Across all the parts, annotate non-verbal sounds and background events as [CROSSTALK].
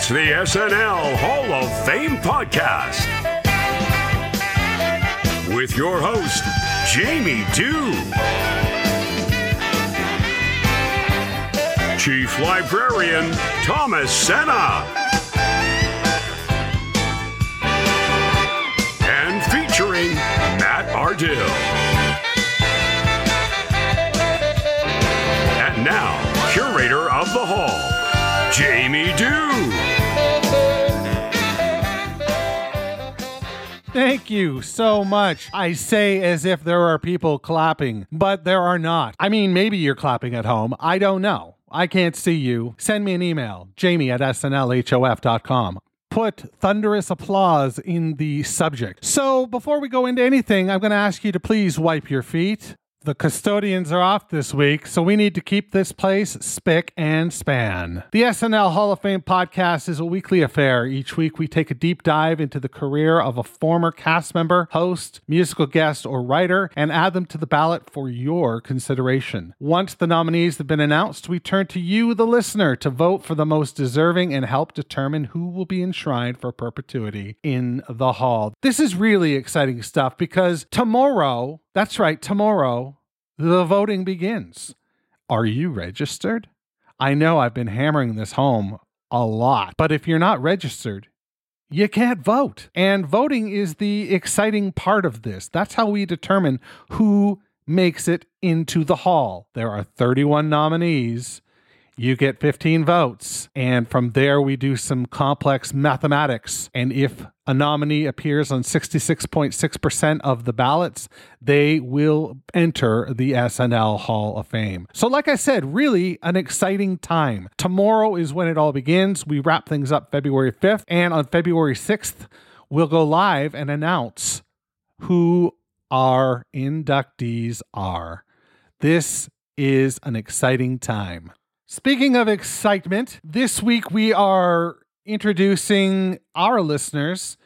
It's the SNL Hall of Fame podcast with your host, Jamie Dew, Chief Librarian Thomas Senna, and featuring Matt Ardill. And now, curator of the hall, Jamie Dew. You so much. I say as if there are people clapping, but there are not. I mean, maybe you're clapping at home. I don't know. I can't see you. Send me an email, jamie at snlhof.com. Put thunderous applause in the subject. So, before we go into anything, I'm going to ask you to please wipe your feet. The custodians are off this week, so we need to keep this place spick and span. The SNL Hall of Fame podcast is a weekly affair. Each week, we take a deep dive into the career of a former cast member, host, musical guest, or writer and add them to the ballot for your consideration. Once the nominees have been announced, we turn to you, the listener, to vote for the most deserving and help determine who will be enshrined for perpetuity in the hall. This is really exciting stuff because tomorrow, that's right, tomorrow, the voting begins. Are you registered? I know I've been hammering this home a lot, but if you're not registered, you can't vote. And voting is the exciting part of this. That's how we determine who makes it into the hall. There are 31 nominees. You get 15 votes. And from there, we do some complex mathematics. And if a nominee appears on 66.6% of the ballots, they will enter the SNL Hall of Fame. So, like I said, really an exciting time. Tomorrow is when it all begins. We wrap things up February 5th. And on February 6th, we'll go live and announce who our inductees are. This is an exciting time. Speaking of excitement, this week we are introducing our listeners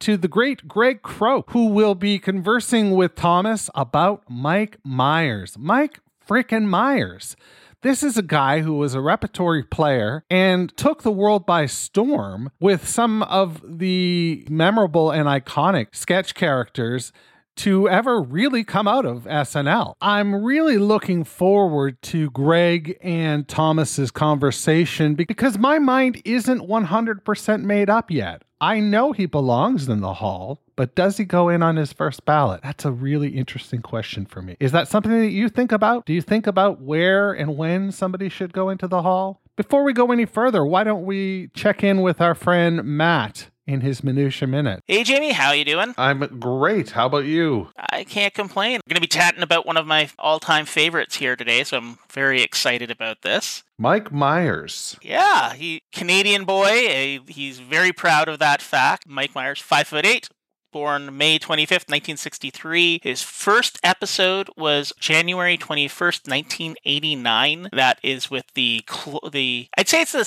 to the great Greg Crow, who will be conversing with Thomas about Mike Myers. Mike frickin' Myers. This is a guy who was a repertory player and took the world by storm with some of the memorable and iconic sketch characters to ever really come out of SNL. I'm really looking forward to Greg and Thomas's conversation because my mind isn't 100% made up yet. I know he belongs in the hall, but does he go in on his first ballot? That's a really interesting question for me. Is that something that you think about? Do you think about where and when somebody should go into the hall? Before we go any further, why don't we check in with our friend Matt in his minutia minute. Hey Jamie, how you doing? I'm great. How about you? I can't complain. We're going to be chatting about one of my all-time favorites here today, so I'm very excited about this. Mike Myers. Yeah, he Canadian boy. He's very proud of that fact. Mike Myers, five foot eight. Born May 25th, 1963. His first episode was January 21st, 1989. That is with the cl- the I'd say it's the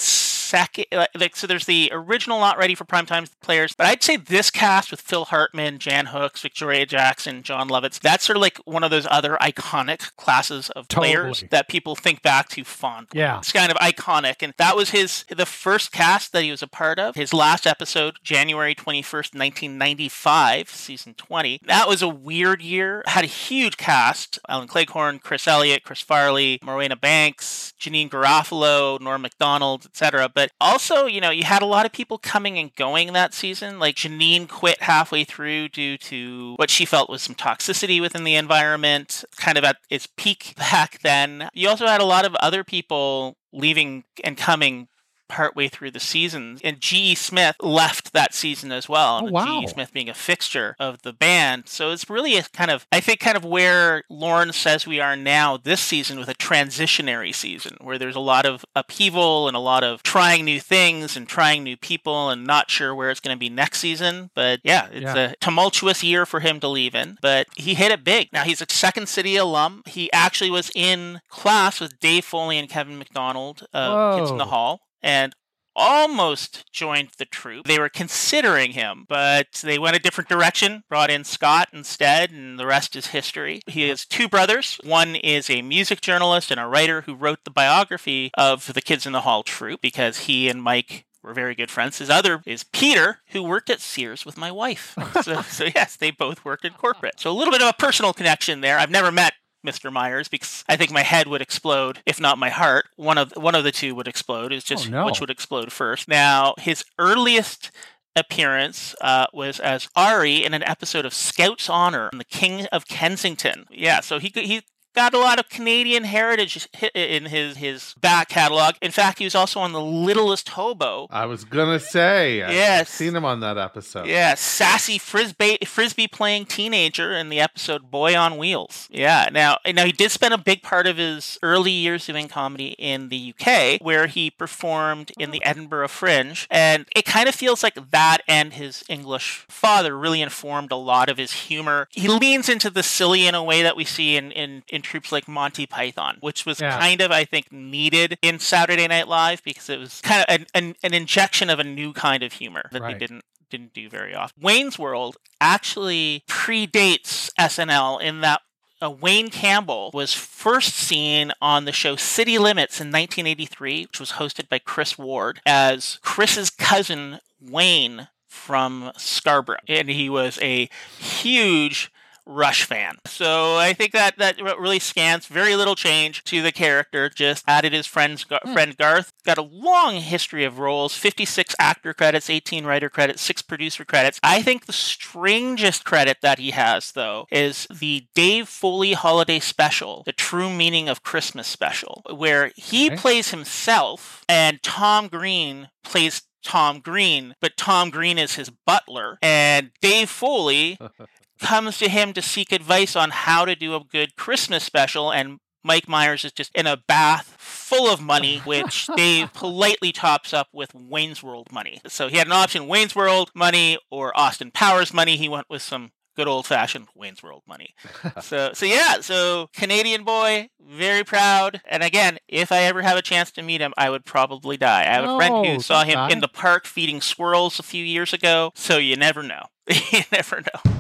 second like so there's the original Not Ready for Primetime players, but I'd say this cast with Phil Hartman, Jan Hooks, Victoria Jackson, Jon Lovitz, that's sort of like one of those other iconic classes of players that people think back to fondly. Yeah. It's kind of iconic. And that was his the first cast that he was a part of. His last episode, January 21st, 1995, season 20. That was a weird year. Had a huge cast. Ellen Cleghorne, Chris Elliott, Chris Farley, Morwenna Banks, Janeane Garofalo, Norm MacDonald, etc. But also, you know, you had a lot of people coming and going that season. Like Janeane quit halfway through due to what she felt was some toxicity within the environment, kind of at its peak [LAUGHS] back then. You also had a lot of other people leaving and coming partway through the season. And G.E. Smith left that season as well. Oh, wow. G.E. Smith being a fixture of the band. So it's really a kind of, I think, kind of where Lorne says we are now this season with a transitionary season where there's a lot of upheaval and a lot of trying new things and trying new people and not sure where it's going to be next season. But yeah, it's Yeah. a tumultuous year for him to leave in. But he hit it big. Now he's a Second City alum. He actually was in class with Dave Foley and Kevin McDonald, uh, Kids in the Hall. And almost joined the troupe. They were considering him, but they went a different direction, brought in Scott instead, and the rest is history. He has two brothers. One is a music journalist and a writer who wrote the biography of the Kids in the Hall troupe because he and Mike were very good friends. His other is Peter, who worked at Sears with my wife. [LAUGHS] so, so yes, they both worked in corporate. So a little bit of a personal connection there. I've never met Mr. Myers because I think my head would explode, if not my heart. One of one of the two would explode. It's just Oh, no. which would explode first. Now, his earliest appearance uh, was as Ari in an episode of Scout's Honor on the King of Kensington. Yeah, so he he got a lot of Canadian heritage in his his back catalog. In fact, he was also on The Littlest Hobo. I was gonna say, I've Yes. seen him on that episode. Yeah, sassy frisbee frisbee playing teenager in the episode Boy on Wheels. Yeah, now now he did spend a big part of his early years doing comedy in the UK, where he performed in the Edinburgh Fringe, and it kind of feels like that and his English father really informed a lot of his humor. He leans into the silly in a way that we see in in, in troupes like Monty Python, which was Yeah. kind of I think needed in Saturday Night Live because it was kind of an, an, an injection of a new kind of humor that Right. he didn't didn't do very often. Wayne's World actually predates SNL in that uh, Wayne Campbell was first seen on the show City Limits in 1983, which was hosted by Chris Ward as Chris's cousin Wayne from Scarborough, and he was a huge Rush fan. So I think that that really scans very little change to the character. Just added his friend's hmm. friend Garth. Got a long history of roles: 56 actor credits, 18 writer credits, six producer credits. I think the strangest credit that he has, though, is the Dave Foley Holiday Special, the true meaning of Christmas special, where he Okay. plays himself and Tom Green plays Tom Green, but Tom Green is his butler, and Dave Foley [LAUGHS] comes to him to seek advice on how to do a good Christmas special, and Mike Myers is just in a bath full of money, [LAUGHS] which Dave politely tops up with Wayne's World money. So he had an option Wayne's World money or Austin Powers money. He went with some good old fashioned Wayne's World money. [LAUGHS] so so yeah, so Canadian boy, very proud. And again, if I ever have a chance to meet him, I would probably die. I have a friend who oh, saw him die. in the park feeding squirrels a few years ago. So you never know. [LAUGHS] you never know.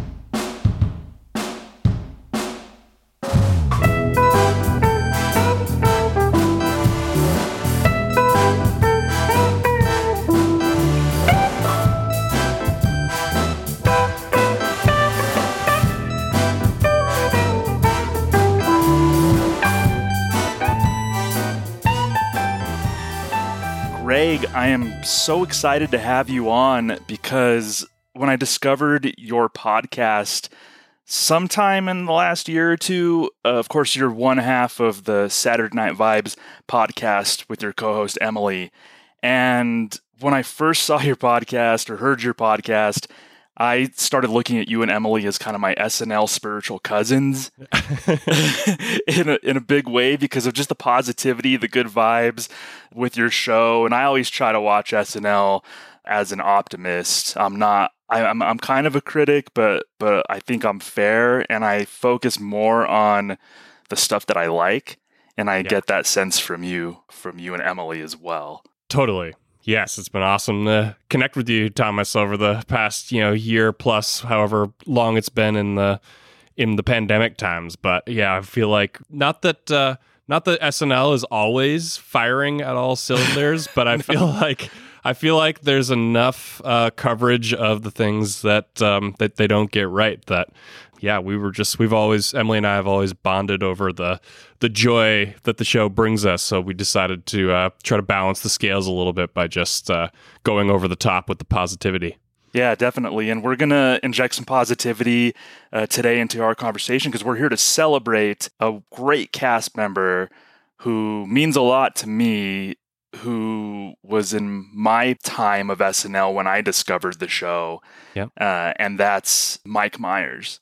Greg, I am so excited to have you on because when I discovered your podcast sometime in the last year or two, uh, of course, you're one half of the Saturday Night Vibes podcast with your co host, Emily. And when I first saw your podcast or heard your podcast, I started looking at you and Emily as kind of my SNL spiritual cousins [LAUGHS] [LAUGHS] in a, in a big way because of just the positivity, the good vibes with your show. And I always try to watch SNL as an optimist. I'm not. I, I'm I'm kind of a critic, but but I think I'm fair, and I focus more on the stuff that I like, and I Yeah. get that sense from you, from you and Emily as well. Totally. Yes, it's been awesome to connect with you, Thomas, over the past you know year plus, however long it's been in the in the pandemic times. But yeah, I feel like not that uh, not that SNL is always firing at all cylinders, [LAUGHS] but I feel like I feel like there's enough uh, coverage of the things that um, that they don't get right that yeah, we were just we've always Emily and I have always bonded over the the joy that the show brings us. So we decided to uh, try to balance the scales a little bit by just uh, going over the top with the positivity. Yeah, definitely. And we're going to inject some positivity uh, today into our conversation because we're here to celebrate a great cast member who means a lot to me, who was in my time of SNL when I discovered the show. Yep. Uh, and that's Mike Myers.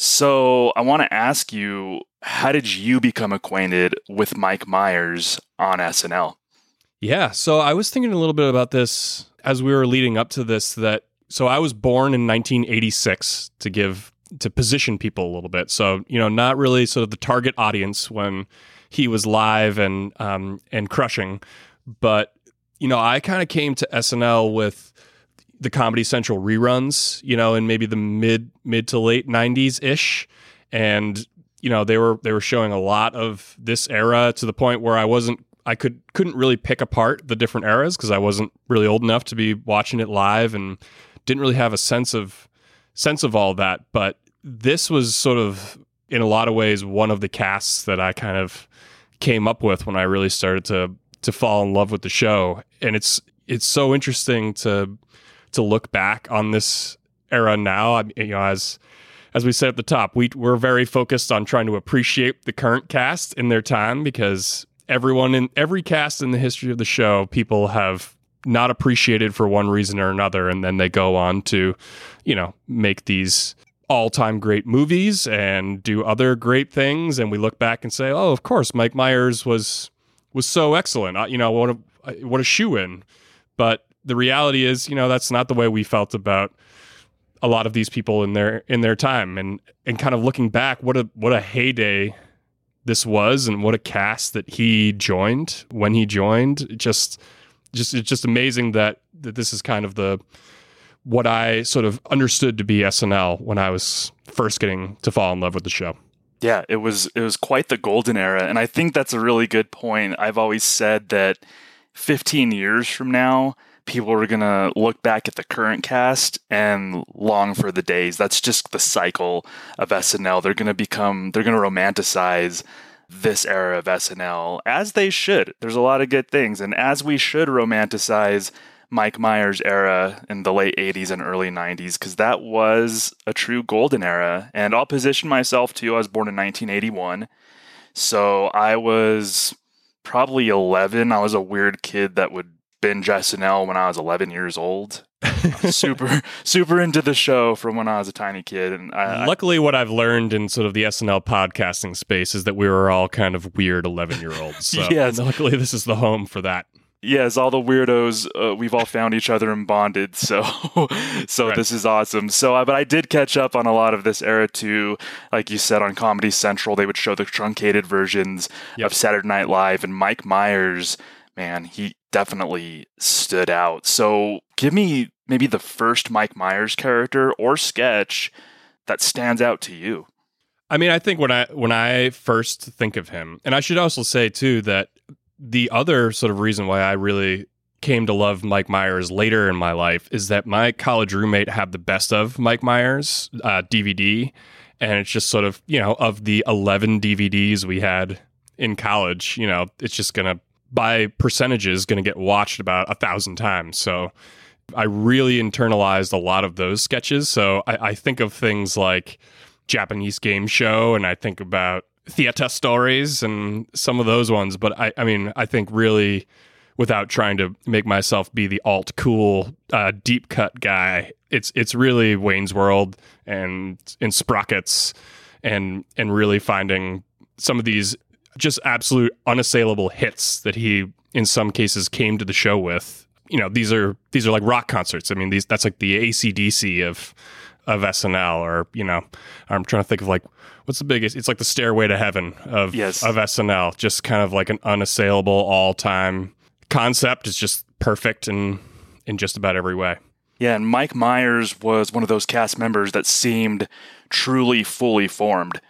So I want to ask you, how did you become acquainted with Mike Myers on SNL? Yeah. So I was thinking a little bit about this as we were leading up to this. That so I was born in 1986 to give to position people a little bit. So you know, not really sort of the target audience when he was live and um, and crushing, but you know, I kind of came to SNL with the Comedy Central reruns, you know, in maybe the mid mid to late 90s ish, and you know they were they were showing a lot of this era to the point where I wasn't I could couldn't really pick apart the different eras because I wasn't really old enough to be watching it live and didn't really have a sense of sense of all that. But this was sort of in a lot of ways one of the casts that I kind of came up with when I really started to to fall in love with the show. And it's it's so interesting to to look back on this era now. I, you know, as as we said at the top, we we're very focused on trying to appreciate the current cast in their time because everyone in every cast in the history of the show, people have not appreciated for one reason or another, and then they go on to, you know, make these all-time great movies and do other great things, and we look back and say, "Oh, of course, Mike Myers was was so excellent." You know, what a what a shoe in. But the reality is, you know, that's not the way we felt about a lot of these people in their in their time and and kind of looking back what a what a heyday this was and what a cast that he joined when he joined just just it's just amazing that that this is kind of the what I sort of understood to be SNL when I was first getting to fall in love with the show. Yeah, it was it was quite the golden era and I think that's a really good point. I've always said that 15 years from now people are going to look back at the current cast and long for the days. That's just the cycle of SNL. They're going to become, they're going to romanticize this era of SNL as they should. There's a lot of good things. And as we should romanticize Mike Myers' era in the late 80s and early 90s, because that was a true golden era. And I'll position myself too. I was born in 1981. So I was probably 11. I was a weird kid that would binge SNL when I was 11 years old. [LAUGHS] super, super into the show from when I was a tiny kid. And I, luckily, what I've learned in sort of the SNL podcasting space is that we were all kind of weird 11 year olds. So [LAUGHS] yes. luckily, this is the home for that. Yes, all the weirdos, uh, we've all found each other and bonded. So, [LAUGHS] so right. this is awesome. So, uh, but I did catch up on a lot of this era too. Like you said on Comedy Central, they would show the truncated versions yep. of Saturday Night Live, and Mike Myers man, he definitely stood out. So give me maybe the first Mike Myers character or sketch that stands out to you. I mean, I think when I when I first think of him, and I should also say too that the other sort of reason why I really came to love Mike Myers later in my life is that my college roommate had the best of Mike Myers uh, DVD, and it's just sort of you know of the eleven DVDs we had in college, you know, it's just gonna by percentages going to get watched about a thousand times. So I really internalized a lot of those sketches. So I, I think of things like Japanese game show and I think about theater stories and some of those ones. But I, I mean, I think really without trying to make myself be the alt cool uh, deep cut guy, it's it's really Wayne's World and in Sprockets and and really finding some of these just absolute unassailable hits that he in some cases came to the show with. You know, these are these are like rock concerts. I mean, these that's like the ACDC of of SNL, or you know, I'm trying to think of like what's the biggest? It's like the Stairway to Heaven of yes. of SNL. Just kind of like an unassailable all time concept. It's just perfect in in just about every way. Yeah, and Mike Myers was one of those cast members that seemed truly fully formed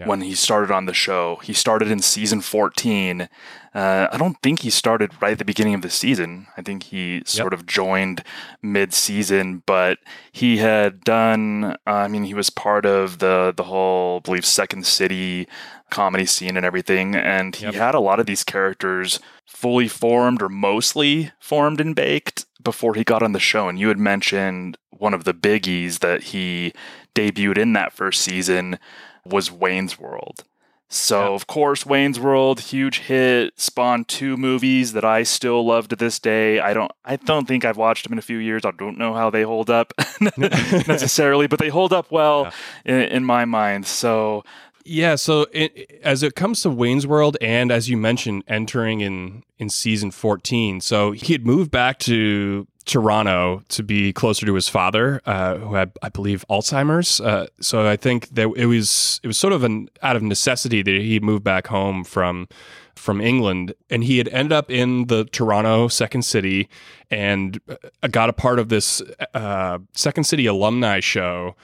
yeah. when he started on the show. He started in season 14. Uh, I don't think he started right at the beginning of the season. I think he sort of joined mid season, but he had done, uh, I mean, he was part of the, the whole, I believe, Second City comedy scene and everything. And he yep. had a lot of these characters fully formed or mostly formed and baked before he got on the show. And you had mentioned one of the biggies that he debuted in that first season was Wayne's World. So, yeah. of course, Wayne's World, huge hit, spawned two movies that I still love to this day. I don't I don't think I've watched them in a few years. I don't know how they hold up [LAUGHS] necessarily, but they hold up well yeah. in, in, my mind. So, yeah, so it, as it comes to Wayne's World and as you mentioned entering in in season 14. So, he had moved back to Toronto to be closer to his father, uh, who had, I believe, Alzheimer's. Uh, so I think that it was it was sort of an out of necessity that he moved back home from from England, and he had ended up in the Toronto Second City and uh, got a part of this uh, Second City alumni show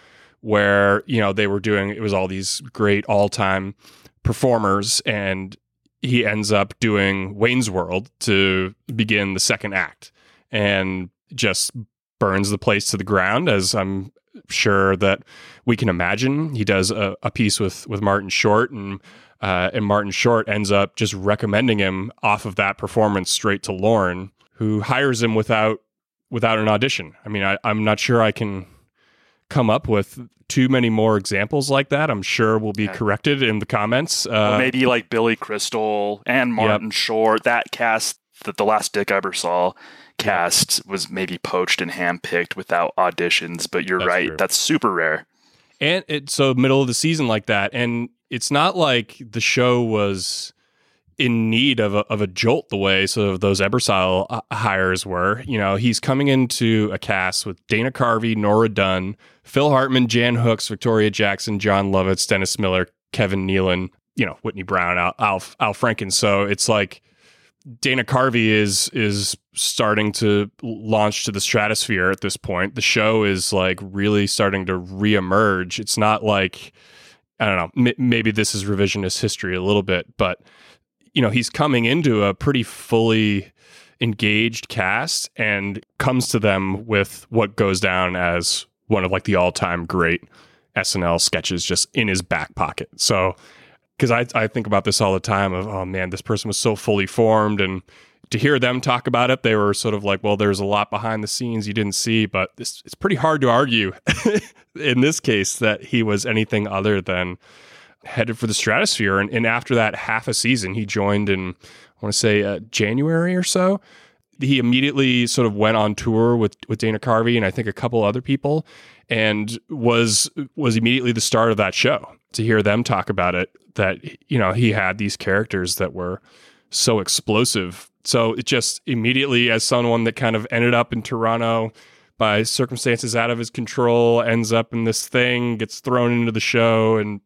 where you know they were doing it was all these great all time performers. And he ends up doing Wayne's World to begin the second act and just burns the place to the ground as I'm sure that we can imagine. He does a, a piece with with Martin Short and uh, and Martin Short ends up just recommending him off of that performance straight to Lorne, who hires him without without an audition. I mean, I, I'm not sure I can come up with too many more examples like that. I'm sure will be Yeah. corrected in the comments. Uh, Or maybe like Billy Crystal and Martin Short. That cast, that the last Dick Ebersol cast was maybe poached and handpicked without auditions. But you're That's right, true. that's super rare. and it's so middle of the season like that and it's not like the show was in need of a, of a jolt the way sort of those Ebersol uh, hires were. You know, he's coming into a cast with Dana Carvey, Nora Dunn, Phil Hartman, Jan Hooks, Victoria Jackson, Jon Lovitz, Dennis Miller, Kevin Nealon, you know, Whitney Brown, Al, Al, Al Franken. So it's like Dana Carvey is is starting to launch to the stratosphere at this point. The show is like really starting to reemerge. It's not like I don't know. M- maybe this is revisionist history a little bit, but you know, he's coming into a pretty fully engaged cast and comes to them with what goes down as one of like the all-time great SNL sketches just in his back pocket. So because I, I think about this all the time of oh man this person was so fully formed. And to hear them talk about it they were sort of like well there's a lot behind the scenes you didn't see. But this, it's pretty hard to argue [LAUGHS] in this case that he was anything other than headed for the stratosphere. And, and after that half a season he joined in i want to say uh, january or so. He immediately sort of went on tour with with Dana Carvey and I think a couple other people and was was immediately the start of that show to hear them talk about it that you know he had these characters that were so explosive. So it just immediately as someone that kind of ended up in Toronto by circumstances out of his control ends up in this thing gets thrown into the show and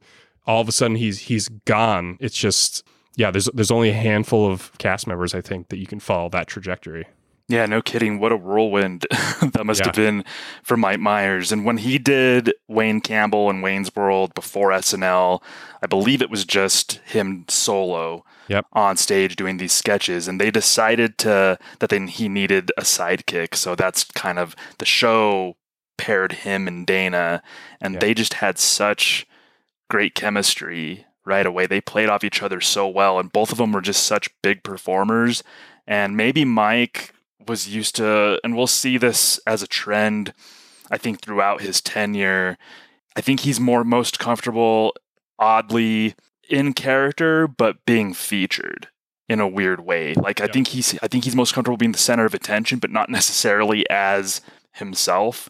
all of a sudden he's he's gone. It's just yeah there's there's only a handful of cast members I think that you can follow that trajectory Yeah, no kidding. What a whirlwind [LAUGHS] that must Yeah. have been for Mike Myers. And when he did Wayne Campbell and Wayne's World before SNL, I believe it was just him solo Yep. on stage doing these sketches. And they decided to that then he needed a sidekick. So that's kind of the show paired him and Dana, and Yep. they just had such great chemistry right away. They played off each other so well, and both of them were just such big performers. And maybe Mike was used to, and we'll see this as a trend, I think, throughout his tenure. I think he's more most comfortable, oddly, in character, but being featured in a weird way. Like I Yeah. think he's I think he's most comfortable being the center of attention, but not necessarily as himself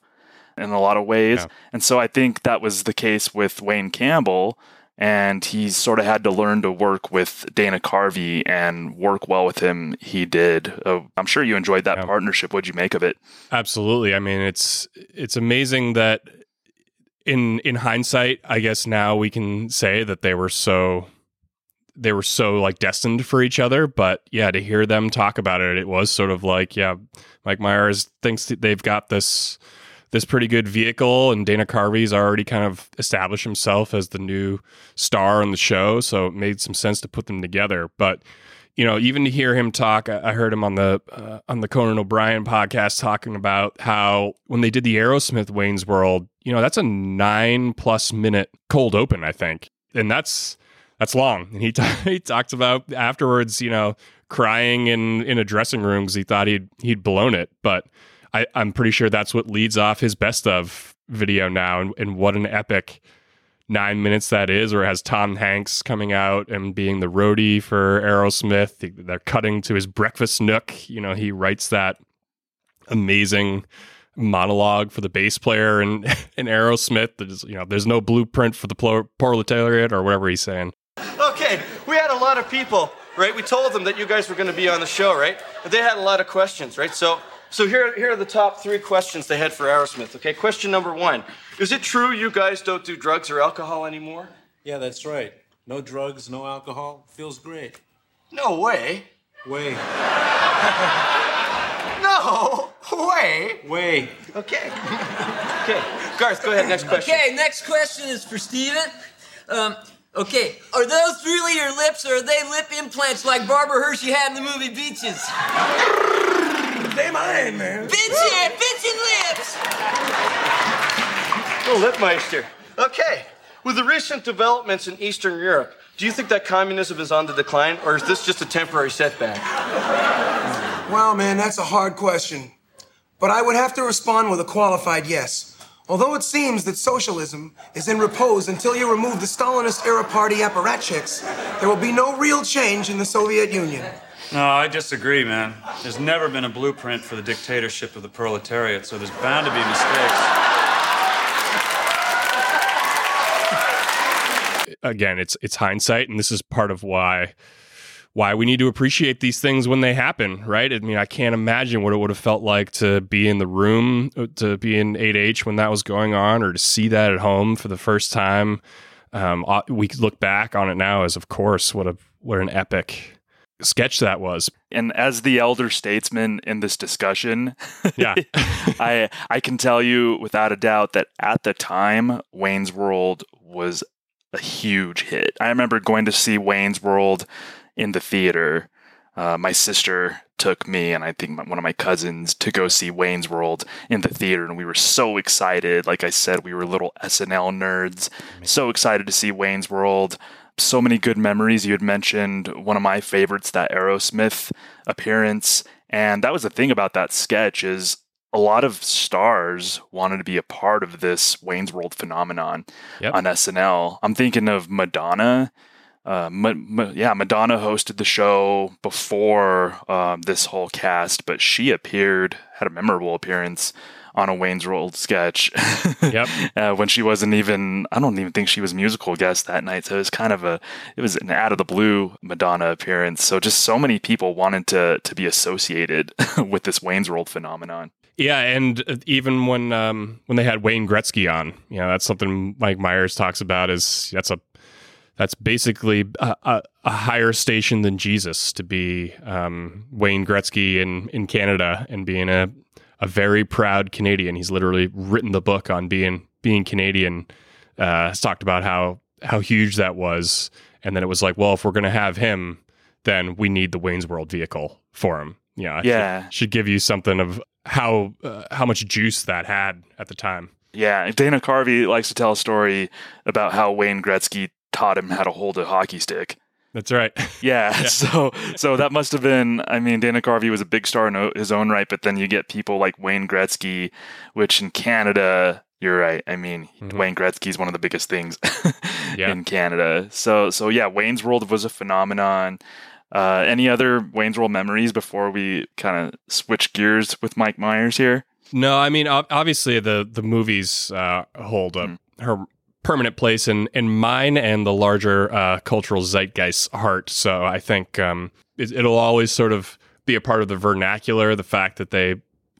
in a lot of ways. Yeah. And so I think that was the case with Wayne Campbell. And he sort of had to learn to work with Dana Carvey and work well with him. He did. Uh, I'm sure you enjoyed that Yeah. partnership. What'd you make of it? Absolutely. I mean, it's it's amazing that in in hindsight, I guess now we can say that they were so they were so like destined for each other. But yeah, to hear them talk about it, it was sort of like, yeah, Mike Myers thinks that they've got this this pretty good vehicle, and Dana Carvey's already kind of established himself as the new star on the show, so it made some sense to put them together. But you know, even to hear him talk, I heard him on the uh, on the Conan O'Brien podcast talking about how when they did the Aerosmith Wayne's World, you know, that's a nine plus minute cold open, I think, and that's that's long. And he [LAUGHS] t- he talked about afterwards, you know, crying in in a dressing room because he thought he'd he'd blown it, but I, I'm pretty sure that's what leads off his best of video now, and, and what an epic nine minutes that is, it has Tom Hanks coming out and being the roadie for Aerosmith. They're cutting to his breakfast nook. You know, he writes that amazing monologue for the bass player and [LAUGHS] in Aerosmith. There's you know, there's no blueprint for the proletariat or whatever he's saying. Okay, we had a lot of people, right? We told them that you guys were going to be on the show, right? They had a lot of questions, right? So, so here, here are the top three questions they had for Aerosmith. Okay, question number one: Is it true you guys don't do drugs or alcohol anymore? Yeah, that's right. No drugs, no alcohol. Feels great. No way. Way, [LAUGHS] No way. way. Okay. okay, Garth, go ahead. Next question. Okay, next question is for Steven. Um, Okay, are those really your lips or are they lip implants like Barbara Hershey had in the movie Beaches? [LAUGHS] they mine, man. Bitchin', bitchin' lips! Oh, Lipmeister. Okay, with the recent developments in Eastern Europe, do you think that communism is on the decline, or is this just a temporary setback? Well, man, that's a hard question. But I would have to respond with a qualified yes. Although it seems that socialism is in repose until you remove the Stalinist era party apparatchiks, there will be no real change in the Soviet Union. No, I disagree, man. There's never been a blueprint for the dictatorship of the proletariat, so there's bound to be mistakes. Again, it's it's hindsight, and this is part of why why we need to appreciate these things when they happen, right? I mean, I can't imagine what it would have felt like to be in the room, uh, to be in 8H when that was going on, or to see that at home for the first time. Um, we look back on it now as, of course, what a what an epic sketch that was. And as the elder statesman in this discussion, yeah, [LAUGHS] I I can tell you without a doubt that at the time Wayne's World was a huge hit. I remember going to see Wayne's World in the theater. Uh, my sister took me and I think one of my cousins to go see Wayne's World in the theater, and we were so excited. Like I said, we were little SNL nerds, so excited to see Wayne's World. So many good memories. You had mentioned one of my favorites, that Aerosmith appearance, and that was the thing about that sketch is a lot of stars wanted to be a part of this Wayne's World phenomenon yep. on SNL. I'm thinking of Madonna uh, Ma- Ma- yeah, Madonna hosted the show before um, this whole cast, but she appeared, had a memorable appearance on a Wayne's World sketch. [LAUGHS] yep. uh, when she wasn't even, I don't even think she was musical guest that night. So it was kind of a, it was an out of the blue Madonna appearance. So just so many people wanted to to be associated [LAUGHS] with this Wayne's World phenomenon. Yeah, and even when um, when they had Wayne Gretzky on, you know, that's something Mike Myers talks about. Is that's a that's basically a, a, a, higher station than Jesus to be um, Wayne Gretzky in, in Canada and being a, a very proud Canadian. He's literally written the book on being being Canadian. Uh, has talked about how how huge that was, and then it was like, well, if we're going to have him, then we need the Wayne's World vehicle for him. Yeah, yeah, should, should give you something of how uh, how much juice that had at the time. Yeah, Dana Carvey likes to tell a story about how Wayne Gretzky taught him how to hold a hockey stick. That's right. [LAUGHS] Yeah, yeah. [LAUGHS] So so that must have been. I mean, Dana Carvey was a big star in his own right, but then you get people like Wayne Gretzky, which in Canada, you're right. I mean, mm-hmm. Wayne Gretzky is one of the biggest things [LAUGHS] yeah. in Canada. So so yeah, Wayne's World was a phenomenon. Uh, any other Wayne's World memories before we kind of switch gears with Mike Myers here? No, I mean obviously the the movies uh, hold a mm. her permanent place in in mine and the larger uh, cultural zeitgeist heart. So I think um, it, it'll always sort of be a part of the vernacular. The fact that they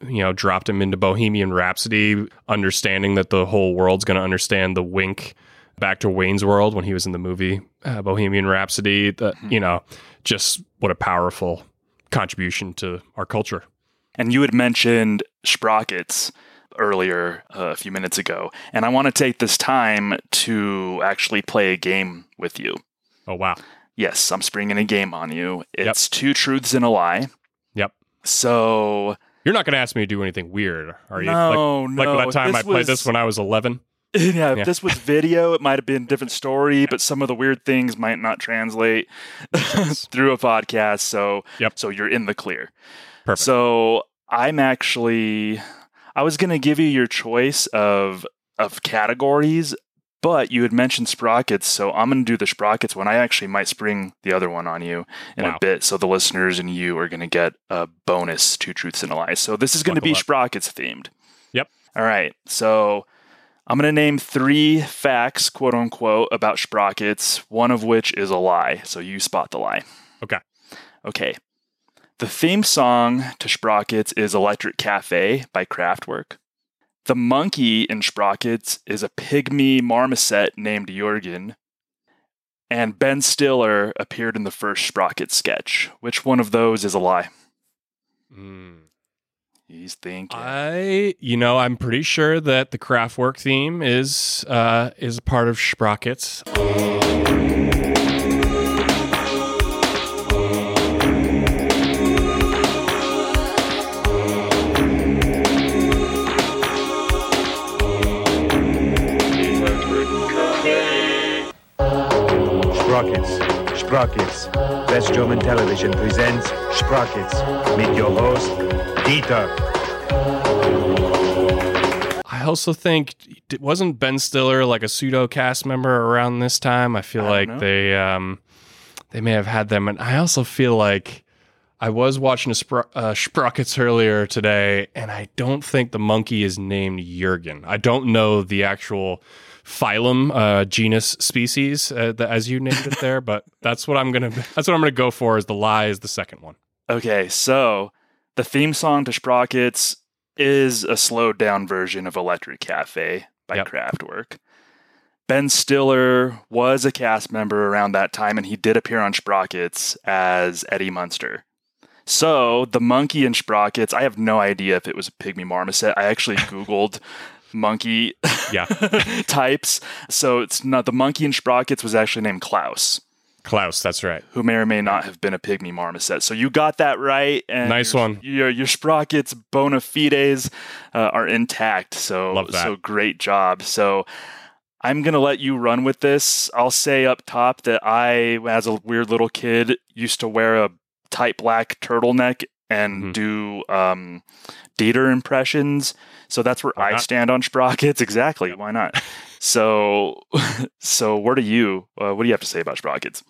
you know dropped him into Bohemian Rhapsody, understanding that the whole world's going to understand the wink back to Wayne's World when he was in the movie uh, Bohemian Rhapsody. That mm-hmm. you know, just what a powerful contribution to our culture. And you had mentioned sprockets earlier uh, a few minutes ago, and I want to take this time to actually play a game with you. Oh, wow. Yes, I'm springing a game on you. It's yep. two truths and a lie. Yep. So. You're not going to ask me to do anything weird, are you? No, like, no. Like that time I played was... this when I was 11? [LAUGHS] Yeah, if this was video, it might have been a different story, but some of the weird things might not translate [LAUGHS] through a podcast. So, yep. so you're in the clear. Perfect. So I'm actually I was going to give you your choice of of categories, but you had mentioned sprockets, so I'm going to do the sprockets one. I actually might spring the other one on you in wow. a bit, so the listeners and you are going to get a bonus two truths and a lie. So this is going to be up. sprockets themed. Yep. All right. So I'm going to name three facts, quote unquote, about sprockets, one of which is a lie. So you spot the lie. Okay. Okay. The theme song to Sprockets is Electric Cafe by Kraftwerk. The monkey in Sprockets is a pygmy marmoset named Jorgen. And Ben Stiller appeared in the first Sprocket sketch. Which one of those is a lie? Mm. He's thinking. I, you know, I'm pretty sure that the Kraftwerk theme is uh, is part of Sprockets. Sprockets. Sprockets. Best German television presents Sprockets. Meet your host, Dieter. I also think it wasn't Ben Stiller like a pseudo cast member around this time. I feel I like know. they um they may have had them, and I also feel like I was watching a Spro- uh, Sprockets earlier today, and I don't think the monkey is named Jurgen. I don't know the actual phylum, uh, genus, species uh, the, as you named it there, but [LAUGHS] that's what I'm gonna that's what I'm gonna go for. Is the lie is the second one. Okay, so the theme song to Sprockets is a slowed down version of Electric Cafe by Kraftwerk. Ben Stiller was a cast member around that time, and he did appear on Sprockets as Eddie Munster. So the monkey in Sprockets, I have no idea if it was a pygmy marmoset. I actually [LAUGHS] Googled monkey yeah. [LAUGHS] types. So it's not the monkey in Sprockets was actually named Klaus. Klaus, that's right. Who may or may not have been a pygmy marmoset. So you got that right. And Nice your, one. Your your sprockets bona fides uh, are intact. So so great job. So I'm gonna let you run with this. I'll say up top that I, as a weird little kid, used to wear a tight black turtleneck and Mm-hmm. do um, Dieter impressions. So that's where I not? stand on sprockets. [LAUGHS] Exactly. Why not? So, [LAUGHS] so where do you? Uh, what do you have to say about sprockets?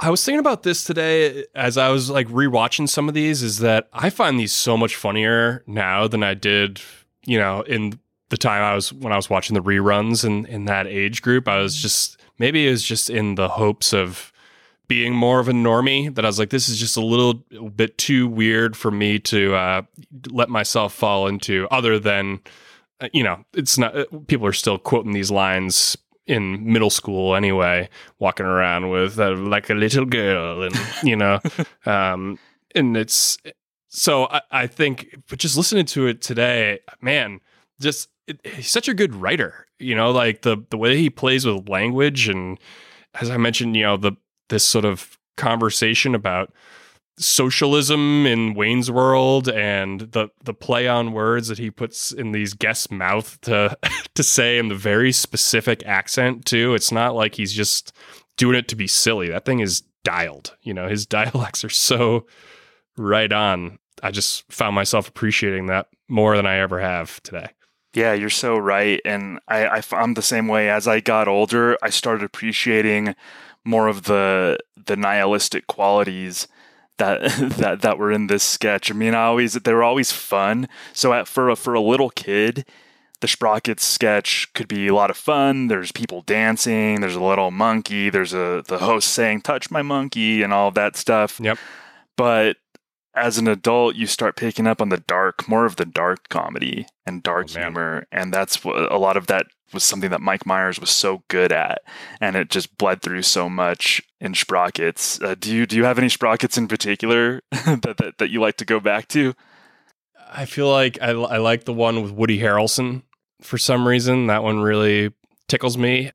I was thinking about this today as I was like rewatching some of these is that I find these so much funnier now than I did, you know, in the time I was when I was watching the reruns in in that age group. I was just maybe it was just in the hopes of being more of a normie that I was like, this is just a little bit too weird for me to uh, let myself fall into. Other than, uh, you know, it's not. uh, People are still quoting these lines in middle school anyway, walking around with uh, like a little girl, and you know, [LAUGHS] um, and it's so I, I think, but just listening to it today, man, just it, he's such a good writer. You know, like the the way he plays with language, and as I mentioned, you know, the this sort of conversation about socialism in Wayne's World and the the play on words that he puts in these guests' mouth to [LAUGHS] to say in the very specific accent too. It's not like he's just doing it to be silly. That thing is dialed. You know, his [LAUGHS] dialects are so right on. I just found myself appreciating that more than I ever have today. Yeah, you're so right. And I, I'm the same way as I got older, I started appreciating more of the the nihilistic qualities that [LAUGHS] that that were in this sketch. I mean, I always they were always fun. So at, for a, for a little kid, the Sprockets sketch could be a lot of fun. There's people dancing. There's a little monkey. There's a the host saying "touch my monkey" and all of that stuff. Yep. But as an adult, you start picking up on the dark, more of the dark comedy and dark oh, humor, and that's what a lot of that was something that Mike Myers was so good at, and it just bled through so much in Sprockets. Uh, do you do you have any Sprockets in particular [LAUGHS] that, that that you like to go back to? I feel like I, I like the one with Woody Harrelson for some reason. That one really tickles me.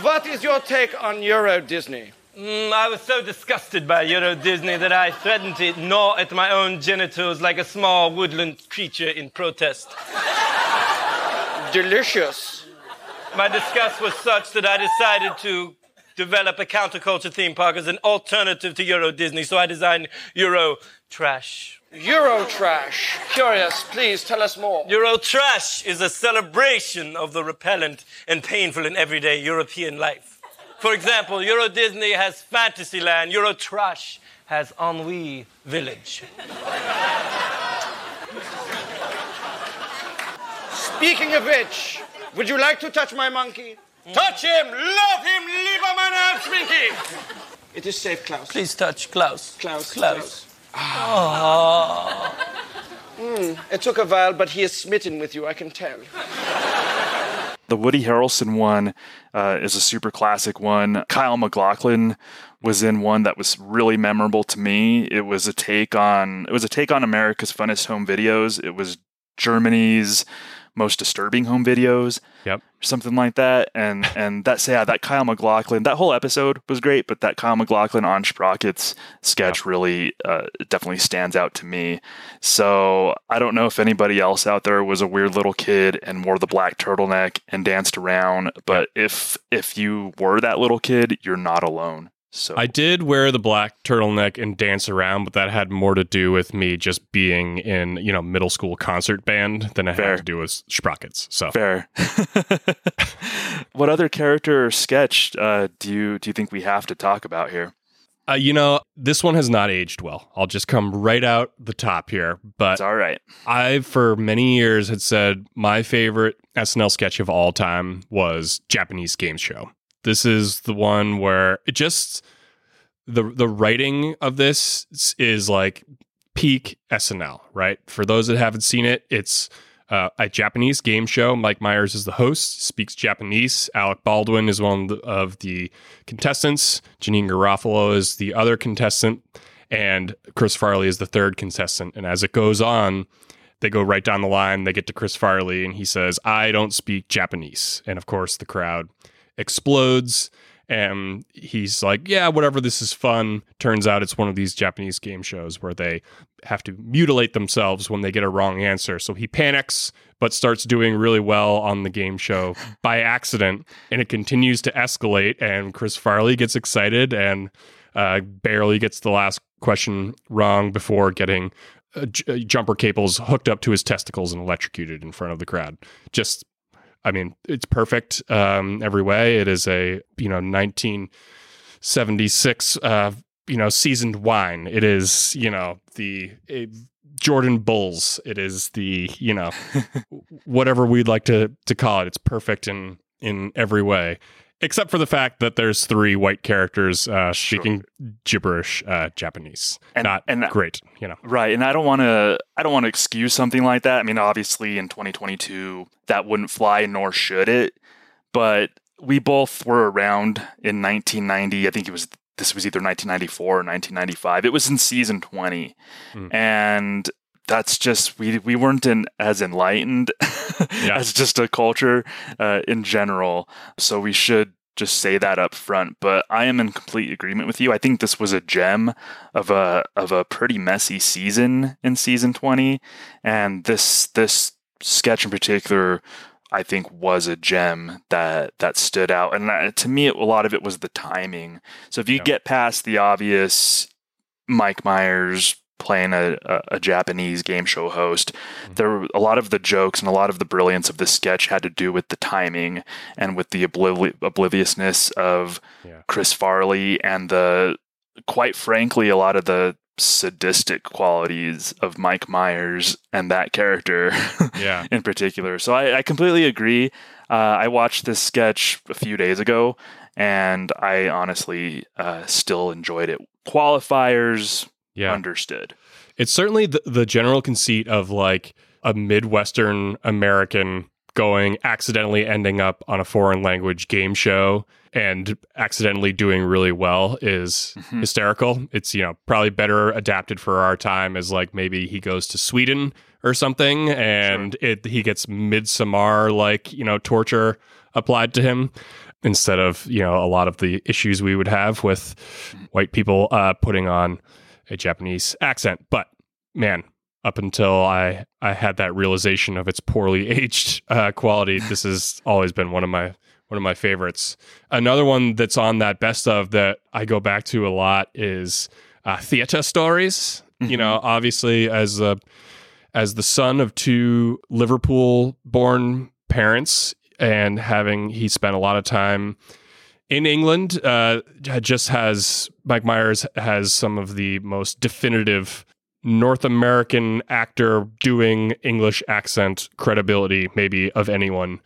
What is your take on Euro Disney? Mm, I was so disgusted by Euro Disney that I threatened to gnaw at my own genitals like a small woodland creature in protest. Delicious. My disgust was such that I decided to develop a counterculture theme park as an alternative to Euro Disney, so I designed Euro Trash. Euro trash. Curious, please tell us more. Euro Trash is a celebration of the repellent and painful in everyday European life. For example, Euro Disney has Fantasyland, Euro Trash has Ennui Village. Speaking of which, would you like to touch my monkey? Touch him! Love him! Lieber mein Herr Schminky! It is safe, Klaus. Please touch Klaus. Klaus. Klaus. Ah. Hmm, it took a while, but he is smitten with you, I can tell. The Woody Harrelson one uh, is a super classic one. Kyle MacLachlan was in one that was really memorable to me. It was a take on it was a take on America's Funnest Home Videos. It was Germany's most disturbing home videos. Yep. Something like that. And and that's yeah, that Kyle MacLachlan, that whole episode was great, but that Kyle MacLachlan on Sprockets sketch really uh, definitely stands out to me. So I don't know if anybody else out there was a weird little kid and wore the black turtleneck and danced around, but if if you were that little kid, you're not alone. So I did wear the black turtleneck and dance around, but that had more to do with me just being in, you know, middle school concert band than it Fair. had to do with sprockets. So fair. [LAUGHS] what other character or sketch uh, do you do you think we have to talk about here? Uh, you know, this one has not aged well. I'll just come right out the top here. But it's all right. I, for many years, had said my favorite SNL sketch of all time was Japanese Game Show. This is the one where it just the the writing of this is like peak SNL, right? For those that haven't seen it, it's uh, a Japanese game show. Mike Myers is the host, speaks Japanese. Alec Baldwin is one of the, of the contestants. Janeane Garofalo is the other contestant. And Chris Farley is the third contestant. And as it goes on, they go right down the line. They get to Chris Farley, and he says, I don't speak Japanese. And of course, the crowd explodes. And he's like, Yeah, whatever, this is fun. Turns out it's one of these Japanese game shows where they have to mutilate themselves when they get a wrong answer. So he panics, but starts doing really well on the game show [LAUGHS] by accident. And it continues to escalate. And Chris Farley gets excited and uh, barely gets the last question wrong before getting uh, j- jumper cables hooked up to his testicles and electrocuted in front of the crowd. Just I mean, it's perfect um, every way. It is a you know 1976 uh, you know seasoned wine. It is you know the uh, Jordan Bulls. It is the you know [LAUGHS] whatever we'd like to to call it. It's perfect in in every way. Except for the fact that there's three white characters uh, speaking gibberish uh, Japanese, And- not and- great, you know. Right, and I don't want to I don't want to excuse something like that. I mean, obviously in 2022 that wouldn't fly nor should it. But we both were around in 1990. I think it was this was either 1994 or 1995. It was in season 20. And that's just we we weren't in, as enlightened [LAUGHS] as just a culture uh, in general. So we should just say that up front. But I am in complete agreement with you. I think this was a gem of a of a pretty messy season in season twenty, and this this sketch in particular. I think was a gem that that stood out, and that, to me, a lot of it was the timing. So if you get past the obvious Mike Myers playing a, a, Japanese game show host. There were a lot of the jokes and a lot of the brilliance of this sketch had to do with the timing and with the obliv- obliviousness of Chris Farley and the quite frankly a lot of the sadistic qualities of Mike Myers and that character [LAUGHS] Yeah. in particular. So I, I completely agree. Uh, I watched this sketch a few days ago and I honestly uh, still enjoyed it. Qualifiers, Yeah. understood. It's certainly the, the general conceit of like a Midwestern American going accidentally ending up on a foreign language game show and accidentally doing really well is hysterical. It's, you know, probably better adapted for our time as like maybe he goes to Sweden or something and it he gets midsummer like, you know, torture applied to him instead of, you know, a lot of the issues we would have with white people uh, putting on a Japanese accent. But man, up until I I had that realization of its poorly [LAUGHS] aged uh, quality, this has always been one of my one of my favorites. Another one that's on that best of that I go back to a lot is uh, theater stories. You know, obviously as a as the son of two Liverpool born parents and having he spent a lot of time in England, uh, just has Mike Myers has some of the most definitive North American actor doing English accent credibility, maybe of anyone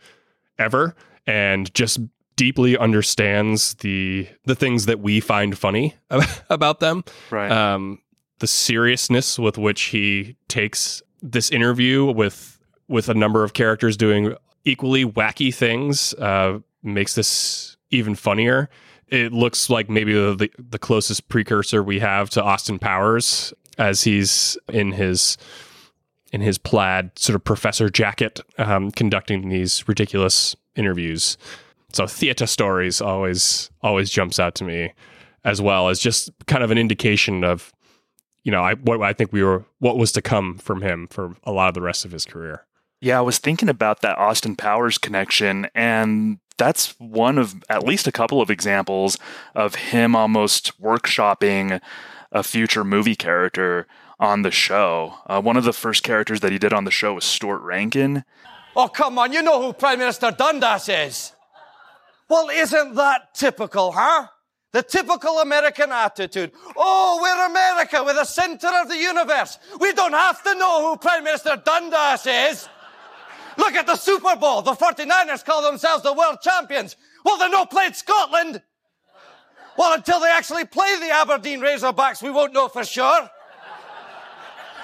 ever, and just deeply understands the the things that we find funny [LAUGHS] about them. Right. Um, the seriousness with which he takes this interview with with a number of characters doing equally wacky things uh, makes this even funnier. It looks like maybe the, the closest precursor we have to Austin Powers as he's in his in his plaid sort of professor jacket um, conducting these ridiculous interviews. So theater stories always always jumps out to me as well as just kind of an indication of you know I what I think we were what was to come from him for a lot of the rest of his career. Yeah, I was thinking about that Austin Powers connection, and that's one of at least a couple of examples of him almost workshopping a future movie character on the show. Uh, one of the first characters that he did on the show was Stuart Rankin. Oh, come on, you know who Prime Minister Dundas is. Well, isn't that typical, huh? The typical American attitude. Oh, we're America, we're the center of the universe. We don't have to know who Prime Minister Dundas is. Look at the Super Bowl. The 49ers call themselves the world champions. Well, they no played Scotland. Well, until they actually play the Aberdeen Razorbacks, we won't know for sure.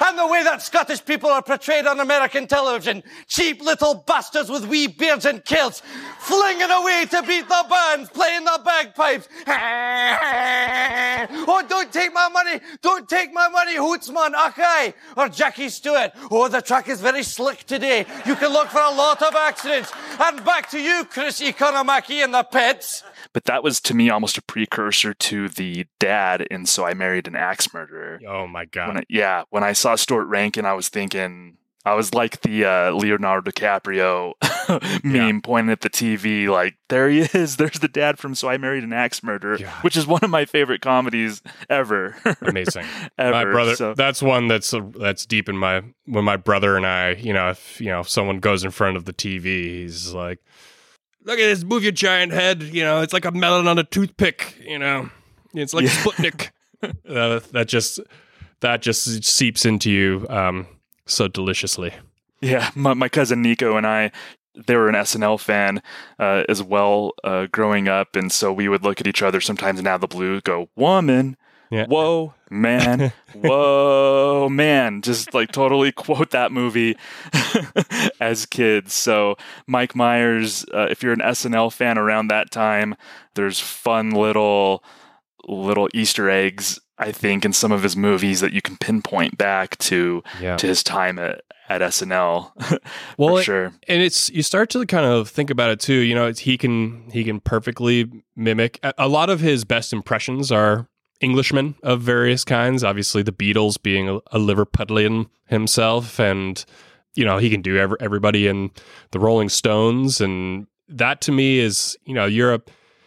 And the way that Scottish people are portrayed on American television. Cheap little bastards with wee beards and kilts, flinging away to beat the bands, playing the bagpipes. [LAUGHS] oh, don't take my money. Don't take my money, Hootsman, Akai. Or Jackie Stewart. Oh, the track is very slick today. You can look for a lot of accidents. And back to you, Chris Economaki and the pets. But that was to me almost a precursor to the dad and So I Married an Axe Murderer. Oh my god! When I, yeah, when I saw Stuart Rankin, I was thinking I was like the uh, Leonardo DiCaprio [LAUGHS] meme yeah. pointing at the TV, like there he is. [LAUGHS] There's the dad from So I Married an Axe Murderer, yeah. which is one of my favorite comedies ever. [LAUGHS] Amazing. ever. My brother. So. That's one that's uh, that's deep in my when my brother and I, you know, if you know if someone goes in front of the TV, he's like look at this, move your giant head. You know, it's like a melon on a toothpick. You know, it's like yeah. Sputnik. uh, that just that just seeps into you um, so deliciously. Yeah, my, my cousin Nico and I, they were an SNL fan uh, as well uh, growing up, and so we would look at each other sometimes and out of the blue go, "Woman." Yeah. Whoa, man. [LAUGHS] Whoa, man. Just like totally [LAUGHS] quote that movie [LAUGHS] as kids. So, Mike Myers, uh, if you're an SNL fan around that time, there's fun little little Easter eggs, I think, in some of his movies that you can pinpoint back to yeah. to his time at, at SNL. [LAUGHS] well, sure. And it's you start to kind of think about it too. You know, he can he can perfectly mimic a lot of his best impressions are Englishmen of various kinds. Obviously, the Beatles being a, a Liverpudlian himself, and you know he can do every, everybody in the Rolling Stones, and that to me is you know a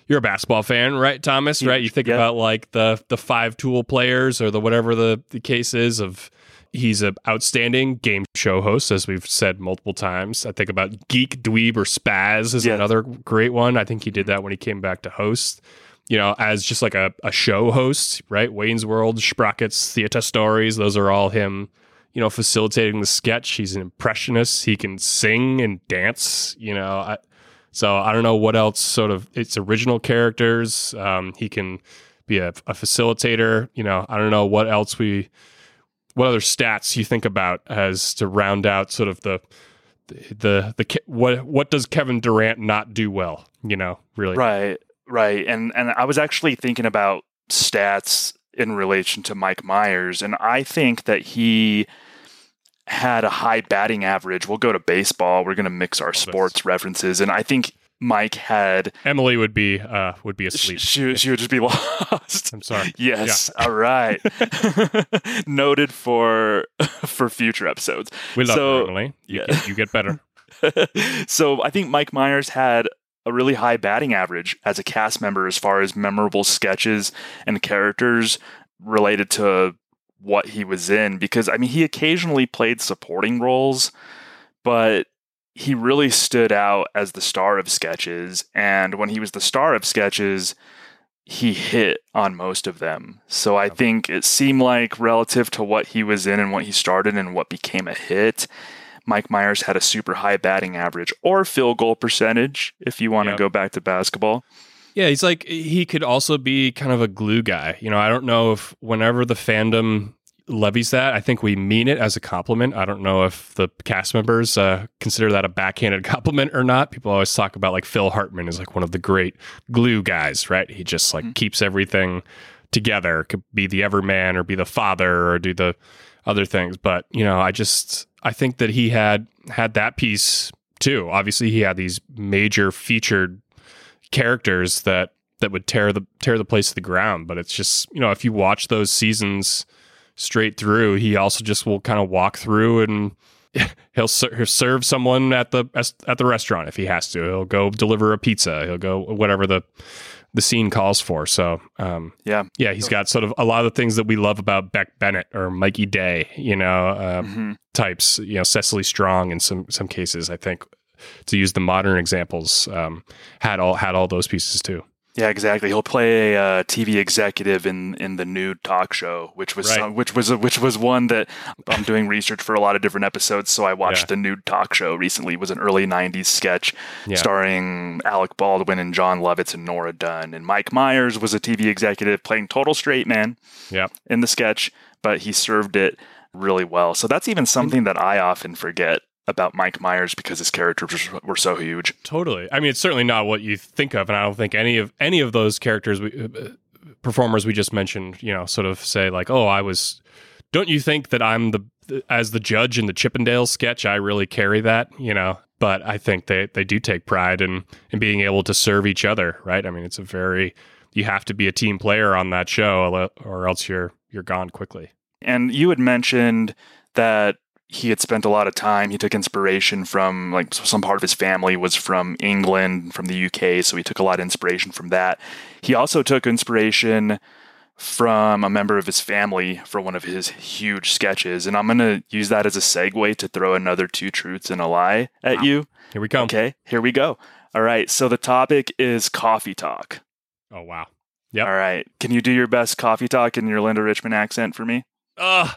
you're a basketball fan, right, Thomas? Right? You think yeah. about like the the five tool players or the whatever the, the case is of he's an outstanding game show host, as we've said multiple times. I think about Geek Dweeb or Spaz is yeah. another great one. I think he did that when he came back to host you know, as just like a, a show host, right? Wayne's World, Sprockets, Theater Stories, those are all him, you know, facilitating the sketch. He's an impressionist. He can sing and dance, you know. I, so I don't know what else sort of it's original characters. Um, he can be a, a facilitator, you know. I don't know what else we, what other stats you think about as to round out sort of the, the, the, the what, what does Kevin Durant not do well, you know, really? Right. Right. And and I was actually thinking about stats in relation to Mike Myers and I think that he had a high batting average. We'll go to baseball. We're going to mix our sports references and I think Mike had Emily would be uh would be asleep. She, she would just be [LAUGHS] lost. I'm sorry. Yes. Yeah. All right. [LAUGHS] [LAUGHS] Noted for for future episodes. We love so, her, Emily. You, yeah. get, you get better. so I think Mike Myers had a really high batting average as a cast member as far as memorable sketches and characters related to what he was in because I mean he occasionally played supporting roles but he really stood out as the star of sketches and when he was the star of sketches he hit on most of them. So I think it seemed like relative to what he was in and what he started and what became a hit Mike Myers had a super high batting average or field goal percentage if you want to go back to basketball. Yeah, he's like he could also be kind of a glue guy. You know, I don't know if whenever the fandom levies that, I think we mean it as a compliment. I don't know if the cast members uh, consider that a backhanded [LAUGHS] compliment or not. People always talk about like Phil Hartman is like one of the great glue guys, right? He just like mm-hmm. keeps everything together. Could be the everman or be the father or do the other things. But you know, I just I think that he had had that piece too. Obviously, he had these major featured characters that that would tear the tear the place to the ground. But it's just you know, if you watch those seasons straight through, he also just will kind of walk through and [LAUGHS] he'll, ser- he'll serve someone at the at the restaurant if he has to. He'll go deliver a pizza. He'll go whatever the the scene calls for. So um, yeah, yeah, he's got sort of a lot of the things that we love about Beck Bennett or Mikey Day, you know, uh, Mm-hmm. types. You know, Cecily Strong in some some cases. I think to use the modern examples, um, had all had all those pieces too. Yeah, exactly. He'll play a uh, TV executive in in the nude talk show, which was Right. some, which was which was one that I'm doing research for a lot of different episodes. So I watched Yeah. the nude talk show recently. It was an early '90s sketch Yeah. starring Alec Baldwin and Jon Lovitz and Nora Dunn. And Mike Myers was a TV executive playing total straight man Yeah. in the sketch, but he served it really well. So that's even something that I often forget about Mike Myers because his characters were- so huge. Totally. I mean, it's certainly not what you think of, and I don't think any of any of those characters, we, uh, performers we just mentioned, you know, sort of say like, "Oh, I was." Don't you think that I'm the as the judge in the Chippendale sketch? I really carry that, you know. But I think they they do take pride in in being able to serve each other, right? I mean, it's a very you have to be a team player on that show, or else you're you're gone quickly. And you had mentioned that he had spent a lot of time. He took inspiration from like some part of his family was from England, from the UK, so he took a lot of inspiration from that. He also took inspiration from a member of his family for one of his huge sketches, and I'm going to use that as a segue to throw another two truths and a lie at you. Here we go. Okay, here we go. All right, so the topic is coffee talk. Oh wow. Yeah. All right, can you do your best coffee talk in your Linda Richman accent for me? Uh,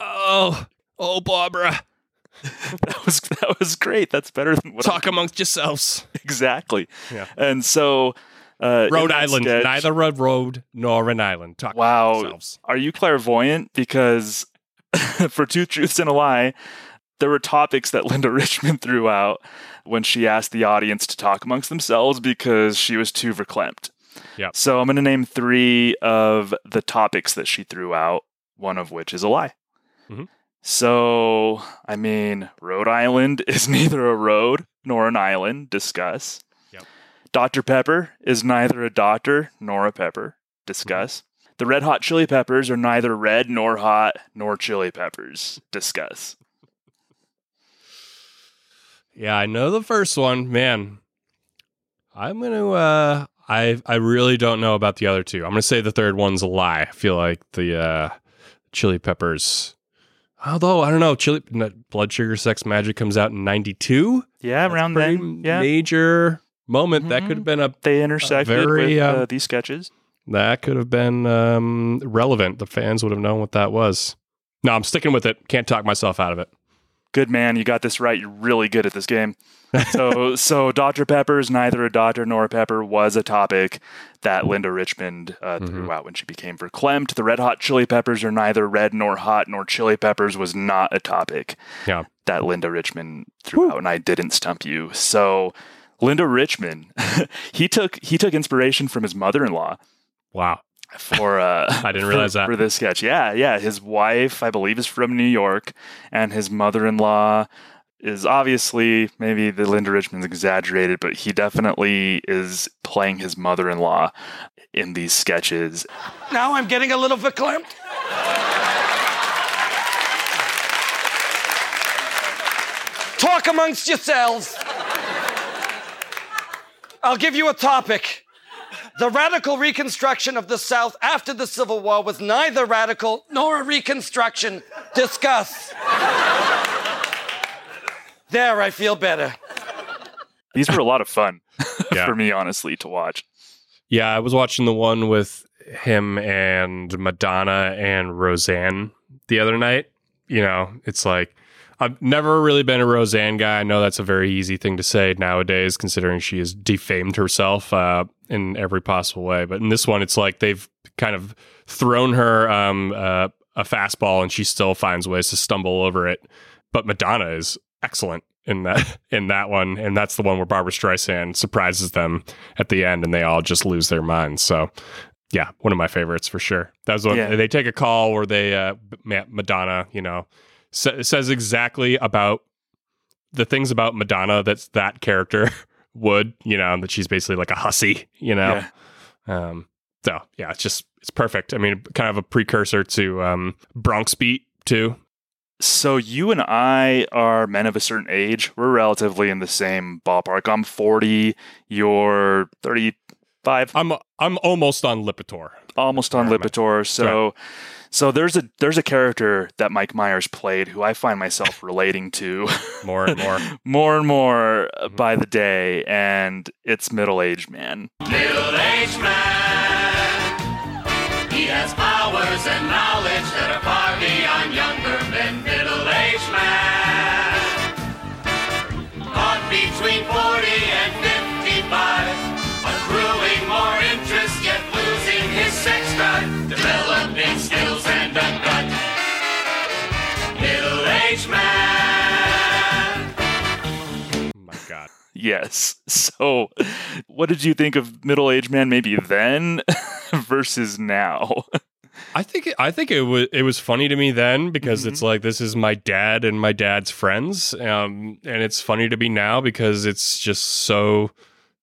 oh, oh, Barbara. [LAUGHS] that was that was great. That's better than what Talk amongst yourselves. [LAUGHS] exactly. Yeah. And so, uh, Rhode Island, sketch- neither a road nor an island. Talk Wow, amongst yourselves. are you clairvoyant? Because [LAUGHS] for two truths and a lie, there were topics that Linda Richman threw out when she asked the audience to talk amongst themselves because she was too verklempt. Yep. So I'm going to name three of the topics that she threw out. One of which is a lie. Mhm. So, I mean, Rhode Island [LAUGHS] is neither a road nor an island. Discuss. Yep. Dr. Pepper is neither a doctor nor a pepper. Discuss. The Red Hot Chili Peppers are neither red nor hot nor chili peppers. Discuss. Yeah, I know the first one, man. I'm gonna. uh I I really don't know about the other two. I'm gonna say the third one's a lie. I feel like the uh Chili Peppers. Although I don't know, Chili Blood Sugar Sex Magik comes out in '92. Yeah, around then. Yeah. major moment. That could have been a They intersected very, with uh, uh, these sketches. that could have been um relevant. The fans would have known what that was. No, I'm sticking with it. Can't talk myself out of it. Good man, you got this right. You're really good at this game. So, so Dr. Pepper's neither a doctor nor a pepper was a topic that Linda Richman uh, threw out when she became verklempt. The Red Hot Chili Peppers are neither red nor hot nor chili peppers was not a topic Yeah. that Linda Richman threw out, and I didn't stump you. So, Linda Richman, [LAUGHS] he took he took inspiration from his mother-in-law Wow. for uh [LAUGHS] I didn't for- realize that. for this sketch. Yeah, yeah. His wife, I believe, is from New York, and his mother-in-law is obviously maybe the Linda Richman's exaggerated, but he definitely is playing his mother-in-law in these sketches. Now I'm getting a little verklempt. Talk amongst yourselves. I'll give you a topic. The radical reconstruction of the South after the Civil War was neither radical nor a reconstruction. Discuss. There, I feel better. These were a lot of fun [LAUGHS] Yeah. for me, honestly, to watch. Yeah, I was watching the one with him and Madonna and Roseanne the other night. You know, it's like I've never really been a Roseanne guy. I know that's a very easy thing to say nowadays, considering she has defamed herself uh, in every possible way. But in this one, it's like they've kind of thrown her um, uh, a fastball, and she still finds ways to stumble over it. But Madonna is excellent in that [LAUGHS] in that one, and that's the one where Barbra Streisand surprises them at the end, and they all just lose their minds. So. Yeah, one of my favorites for sure. That was one. Yeah. They take a call where they, uh, Madonna, you know, sa- says exactly about the things about Madonna that's that character [LAUGHS] would, you know, that she's basically like a hussy, you know. Um, so yeah, it's just it's perfect. I mean, kind of a precursor to um, Bronx Beat too. So you and I are men of a certain age. We're relatively in the same ballpark. I'm 40. You're 35. I'm I'm almost on Lipitor. Almost on Lipitor. So so there's a there's a character that Mike Myers played who I find myself [LAUGHS] relating to more and more, [LAUGHS] more and more mm-hmm. by the day, and it's middle aged man. Middle aged man. He has powers and knowledge that are far beyond younger men. Middle aged man. Caught between 40 and 55. Accruing more interest, yet losing his sex drive. Developing skills and a gut. Middle aged man. Oh my God. Yes. So, what did you think of middle aged man maybe then [LAUGHS] versus now? I think I think it was it was funny to me then because Mm-hmm. it's like this is my dad and my dad's friends, um, and it's funny to me now because it's just so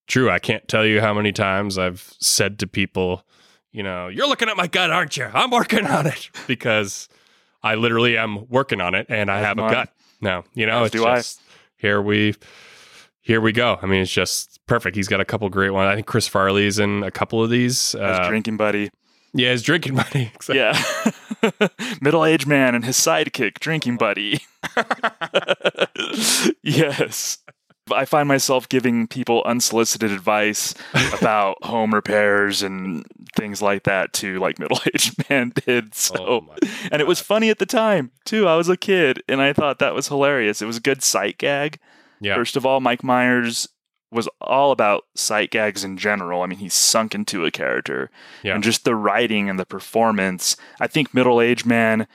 true. I can't tell you how many times I've said to people, you know, you're looking at my gut, aren't you? I'm working on it [LAUGHS] because I literally am working on it, and I have a gut. No, you know, As it's do I. just here we here we go. I mean, it's just perfect. He's got a couple great ones. I think Chris Farley's in a couple of these. Uh, drinking buddy. Yeah, his drinking buddy. [LAUGHS] Exactly. Yeah. [LAUGHS] Middle aged man and his sidekick, drinking buddy. [LAUGHS] yes. I find myself giving people unsolicited advice about home repairs and things like that to like middle aged man did. So, Oh and it was funny at the time too. I was a kid and I thought that was hilarious. It was a good sight gag. Yeah. First of all, Mike Myers was all about sight gags in general. I mean, he's sunk into a character. Yeah. And just the writing and the performance. I think Middle Age Man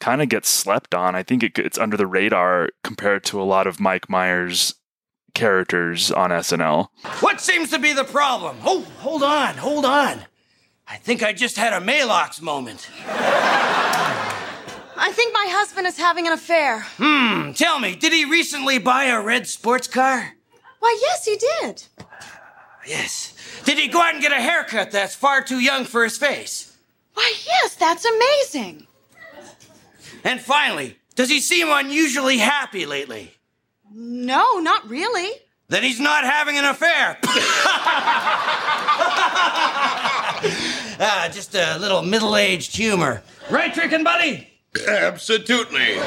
kind of gets slept on. I think it, it's under the radar compared to a lot of Mike Myers characters on SNL. What seems to be the problem? Oh, hold on, hold on. I think I just had a Maalox moment. I think my husband is having an affair. Hmm, tell me, did he recently buy a red sports car? Why, yes, he did. Yes. Did he go out and get a haircut that's far too young for his face? Why, yes, that's amazing. And finally, does he seem unusually happy lately? No, not really. Then he's not having an affair. [LAUGHS] ah, just a little middle aged humor. Right, Drinkin' Buddy? Absolutely.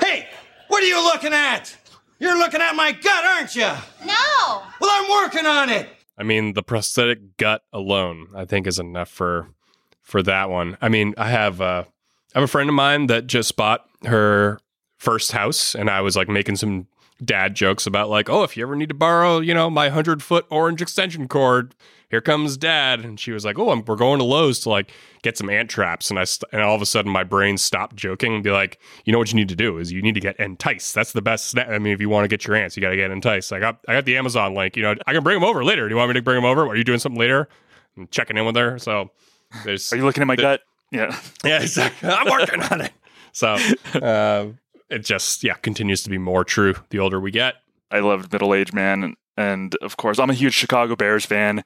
Hey, what are you looking at? You're looking at my gut, aren't you? No. Well, I'm working on it. I mean, the prosthetic gut alone, I think, is enough for for that one. I mean, I have uh, I have a friend of mine that just bought her first house, and I was like making some dad jokes about like, oh, if you ever need to borrow, you know, my hundred foot orange extension cord, here comes dad. And she was like, oh, I'm, we're going to Lowe's to like get some ant traps, and I st- and all of a sudden my brain stopped joking and be like, you know what you need to do is you need to get entice. That's the best. Sna- I mean, if you want to get your ants, you got to get entice. I got I got the Amazon link. You know, I can bring them over later. Do you want me to bring them over? Are you doing something later? I'm checking in with her. So there's. [LAUGHS] Are you looking at my the- gut? Yeah. [LAUGHS] Yeah, exactly. I'm working on it. So [LAUGHS] uh, it just yeah continues to be more true the older we get. I loved middle aged Man, and, and of course, I'm a huge Chicago Bears fan.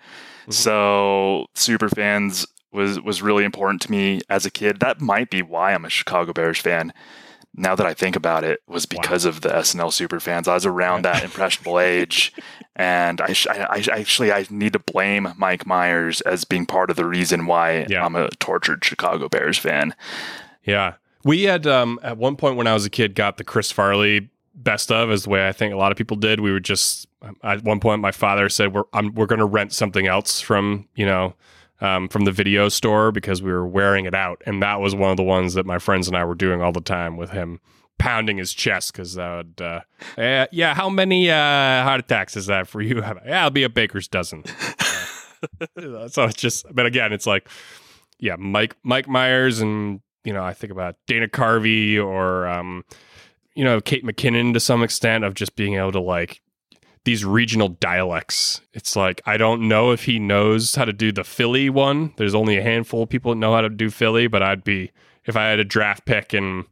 So super fans was was really important to me as a kid. That might be why I'm a Chicago Bears fan. Now that I think about it, was because of the SNL super fans. I was around that impressionable age, [LAUGHS] and I, sh- I, I actually I need to blame Mike Myers as being part of the reason why I'm a tortured Chicago Bears fan. Yeah. We had um, at one point when I was a kid got the Chris Farley best of is the way I think a lot of people did. We would just at one point my father said we're I'm, we're going to rent something else from you know um, from the video store because we were wearing it out, and that was one of the ones that my friends and I were doing all the time with him pounding his chest because that would uh, eh, yeah how many uh, heart attacks is that for you? [LAUGHS] Yeah, it'll be a baker's dozen. [LAUGHS] Uh, so it's just but again it's like yeah Mike Mike Myers and you know I think about Dana Carvey or um, you know Kate McKinnon to some extent of just being able to like these regional dialects. It's like I don't know if he knows how to do the Philly one. There's only a handful of people that know how to do Philly, but I'd be if I had a draft pick and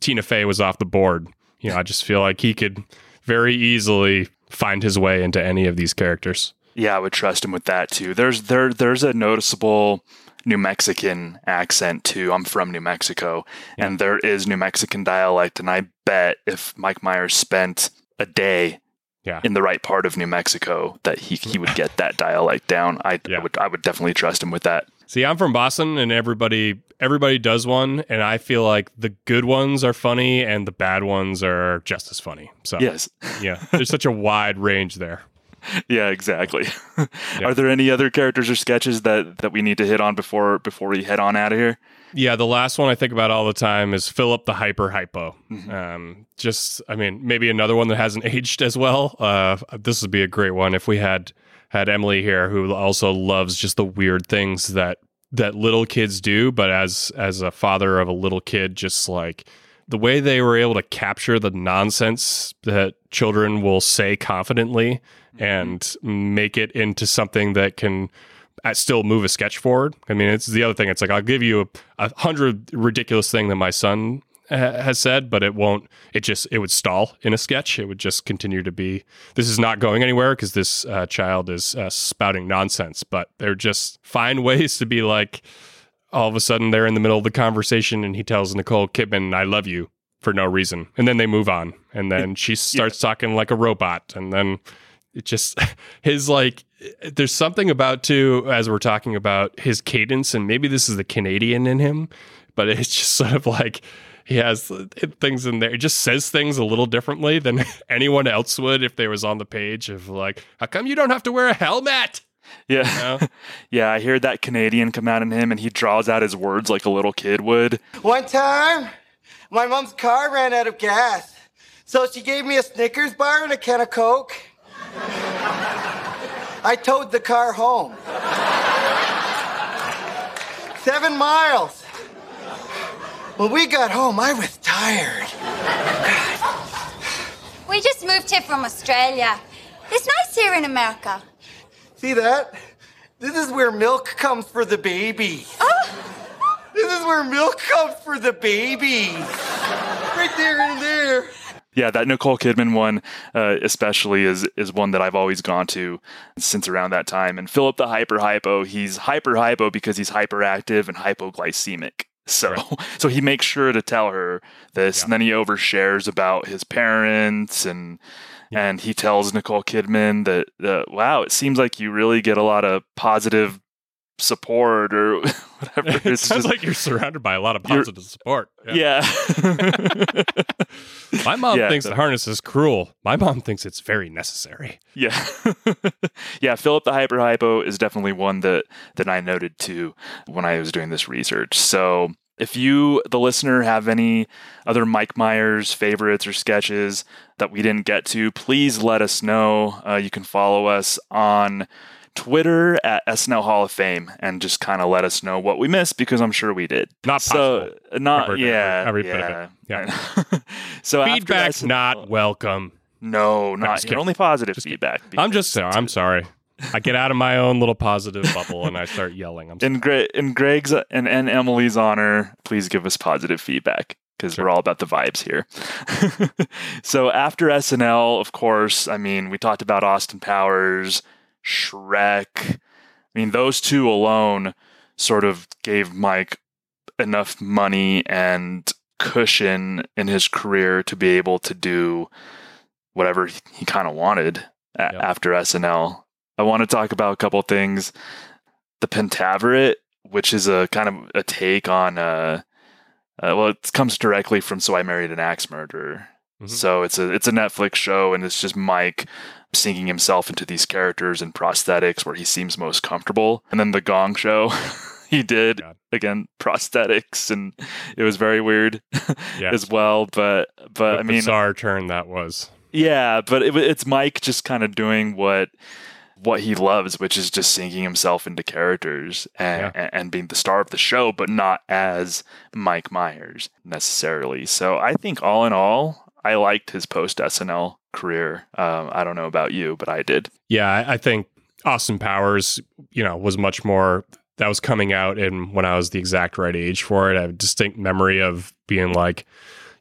Tina Fey was off the board. You know, I just feel like he could very easily find his way into any of these characters. Yeah, I would trust him with that too. There's there there's a noticeable New Mexican accent too. I'm from New Mexico, and there is New Mexican dialect, and I bet if Mike Myers spent a day Yeah. in the right part of New Mexico, that he he would get that dialect down. I, I would I would definitely trust him with that. See, I'm from Boston, and everybody everybody does one, and I feel like the good ones are funny, and the bad ones are just as funny. So Yes. [LAUGHS] yeah, there's such a wide range there. [LAUGHS] Yeah, exactly. [LAUGHS] Are there any other characters or sketches that that we need to hit on before before we head on out of here? Yeah, the last one I think about all the time is Philip the Hyper Hypo. Mm-hmm. Um, just, I mean, maybe another one that hasn't [LAUGHS] aged as well. Uh, this would be a great one if we had had Emily here, who also loves just the weird things that that little kids do. But as as a father of a little kid, just like the way they were able to capture the nonsense that children will say confidently and make it into something that can uh, still move a sketch forward. I mean, it's the other thing. It's like I'll give you a, a hundred ridiculous thing that my son ha- has said, but it won't. It just it would stall in a sketch. It would just continue to be. This is not going anywhere because this uh, child is uh, spouting nonsense. But they're just find [LAUGHS] ways to be like. All of a sudden, they're in the middle of the conversation, and he tells Nicole Kidman, "I love you." For no reason, and then they move on, and then she starts talking like a robot, and then it just [LAUGHS] his like there's something about too as we're talking about his cadence and maybe this is the canadian in him but it's [LAUGHS] just sort of like he has things in there. He just says things a little differently than [LAUGHS] anyone else would if they was on the page of like, how come you don't have to wear a helmet? Yeah. yeah, I hear that Canadian come out in him and he draws out his words like a little kid would. One time, my mom's car ran out of gas, so she gave me a Snickers bar and a can of Coke. I towed the car home. Seven miles. When we got home, I was tired. We just moved here from Australia. It's nice here in America. See that? This is where milk comes for the baby. Oh. This is where milk comes for the babies. Right there and there. Yeah, that Nicole Kidman one, uh, especially, is is one that I've always gone to since around that time. And Philip the hyper hypo, he's hyper hypo because he's hyperactive and hypoglycemic. So, [LAUGHS] so he makes sure to tell her this, and then he overshares about his parents, and and he tells Nicole Kidman that, uh, wow, it seems like you really get a lot of positive support or [LAUGHS] [LAUGHS] whatever. It sounds like you're surrounded by a lot of positive support. yeah. [LAUGHS] My mom Yeah, thinks the- harness is cruel. My mom thinks it's very necessary. Yeah. yeah, Philip the Hyper Hypo is definitely one that that I noted too when I was doing this research. So if you, the listener, have any other Mike Myers favorites or sketches that we didn't get to, please let us know. Uh, you can follow us on Twitter at SNL Hall of Fame and just kind of let us know what we missed because I'm sure we did. Not so, not Every- yeah, every bit yeah. Yeah. [LAUGHS] so Feedback's SNL not uh, welcome. No, not just only positive feedback. I'm just sorry. I'm sorry. I get out of my own little positive bubble and I start yelling. I'm in Gre- in Greg's uh, and, and Emily's honor, please give us positive feedback because we're all about the vibes here. [LAUGHS] so after SNL, of course, I mean, we talked about Austin Powers, Shrek. I mean, those two alone sort of gave Mike enough money and cushion in his career to be able to do whatever he kind of wanted a- after SNL. I want to talk about a couple things. The Pentaverate, which is a kind of a take on, uh, uh, well, it comes directly from "So I Married an Axe Murderer." So it's a it's a Netflix show, and it's just Mike sinking himself into these characters and prosthetics where he seems most comfortable. And then the Gong Show. [LAUGHS] He did again prosthetics, and it was very weird [LAUGHS] as well. But but I mean, bizarre turn that was. yeah, but it, it's Mike just kind of doing what what he loves, which is just sinking himself into characters and, and, and being the star of the show, but not as Mike Myers necessarily. So I think all in all, I liked his post SNL career. Um, I don't know about you, but I did. Yeah, I, I think Austin Powers, you know, was much more that was coming out in when I was the exact right age for it. I have a distinct memory of being like,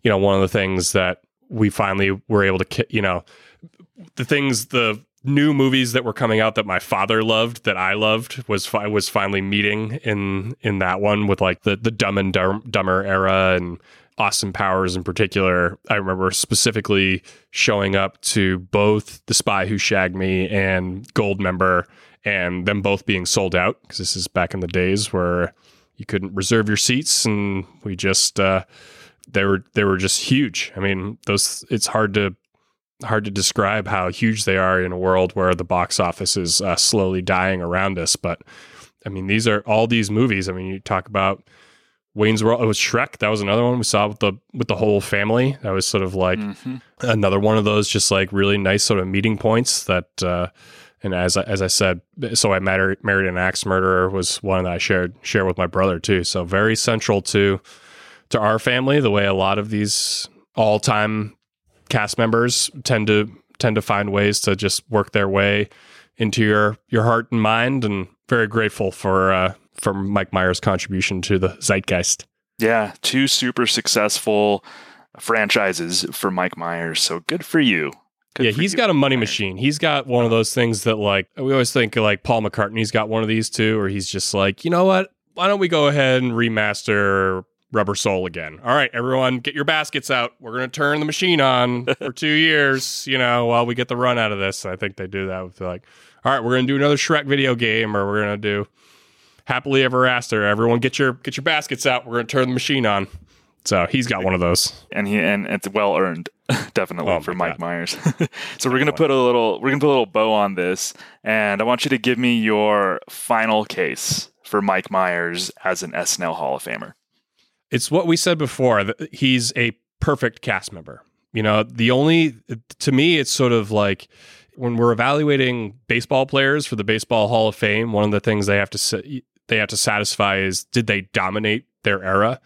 you know, one of the things that we finally were able to, you know, the things the new movies that were coming out that my father loved that I loved was fi- was finally meeting in in that one with like the the Dumb and Dum- Dumber era and Austin Powers in particular. I remember specifically showing up to both The Spy Who Shagged Me and Goldmember and them both being sold out because this is back in the days where you couldn't reserve your seats and we just uh they were they were just huge. I mean, those it's hard to hard to describe how huge they are in a world where the box office is uh, slowly dying around us. But I mean, these are all these movies. I mean, you talk about Wayne's World. It was Shrek. That was another one we saw with the with the whole family. That was sort of like another one of those just like really nice sort of meeting points that. Uh, and as I, as I said, so I married married an axe murderer was one that I shared share with my brother too. So very central to to our family. The way a lot of these all time cast members tend to tend to find ways to just work their way into your your heart and mind and very grateful for uh for Mike Myers contribution to the zeitgeist. Yeah, two super successful franchises for Mike Myers. So good for you. Good yeah, for he's you. got a money machine. He's got one of those things that like we always think like Paul McCartney's got one of these too, or he's just like, you know what? Why don't we go ahead and remaster Rubber Soul again? All right, everyone, get your baskets out. We're gonna turn the machine on for two [LAUGHS] years, you know, while we get the run out of this. I think they do that with like, all right, we're gonna do another Shrek video game, or we're gonna do Happily Ever After. Everyone, get your get your baskets out. We're gonna turn the machine on. So he's got one of those. and he and it's well earned [LAUGHS] definitely Oh for Mike Myers. [LAUGHS] so we're gonna put a little we're gonna put a little bow on this, and I want you to give me your final case for Mike Myers as an SNL Hall of Famer. it's what we said before that he's a perfect cast member you know the only to me it's sort of like when we're evaluating baseball players for the baseball hall of fame one of the things they have to sa- they have to satisfy is did they dominate their era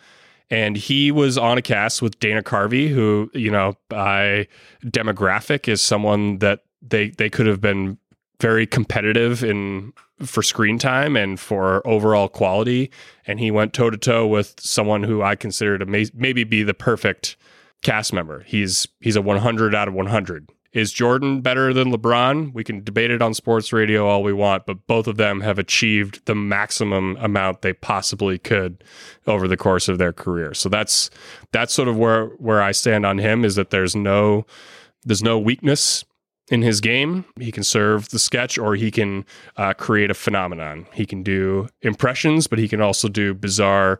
and he was on a cast with Dana Carvey who you know by demographic is someone that they they could have been very competitive in for screen time and for overall quality. And he went toe to toe with someone who I consider to may- maybe be the perfect cast member. He's he's a 100 out of 100. Is Jordan better than LeBron? We can debate it on sports radio all we want, but both of them have achieved the maximum amount they possibly could over the course of their career. So that's that's sort of where where I stand on him is that there's no there's no weakness in his game. He can serve the sketch or he can uh, create a phenomenon. He can do impressions, but he can also do bizarre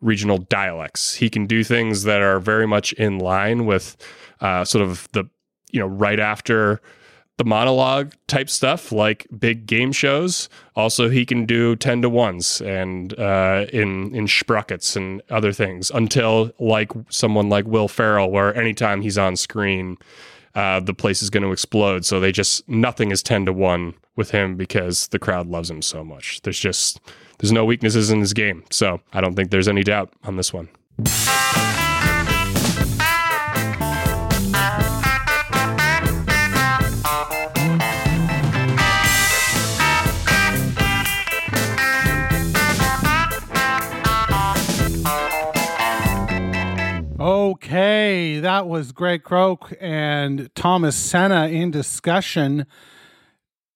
regional dialects. He can do things that are very much in line with uh, sort of the, you know, right after the monologue type stuff like big game shows. Also, he can do 10 to ones and uh, in, in sprockets and other things until like someone like Will Ferrell, where anytime he's on screen, uh, the place is going to explode. So they just nothing is ten to one with him because the crowd loves him so much. There's just there's no weaknesses in his game. So I don't think there's any doubt on this one. Okay, that was Greg Croak and Thomas Senna in discussion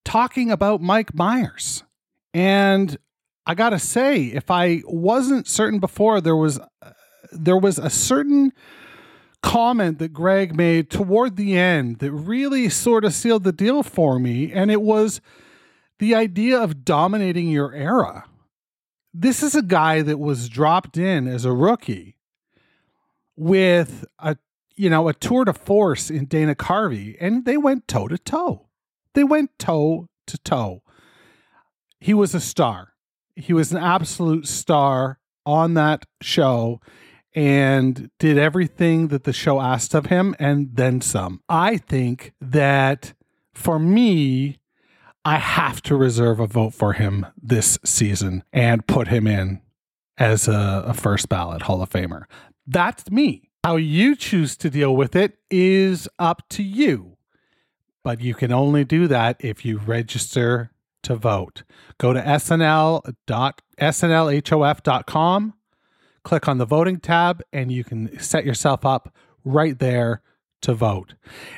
talking about Mike Myers. And I got to say, if I wasn't certain before, there was uh, there was a certain comment that Greg made toward the end that really sort of sealed the deal for me, and it was the idea of dominating your era. This is a guy that was dropped in as a rookie with a you know a tour de force in Dana Carvey, and they went toe to toe. They went toe to toe. He was a star. He was an absolute star on that show and did everything that the show asked of him and then some. I think that for me, I have to reserve a vote for him this season and put him in as a, a first ballot Hall of Famer. That's me. How you choose to deal with it is up to you. But you can only do that if you register to vote. Go to snl.snlhof.com, click on the voting tab, and you can set yourself up right there to vote.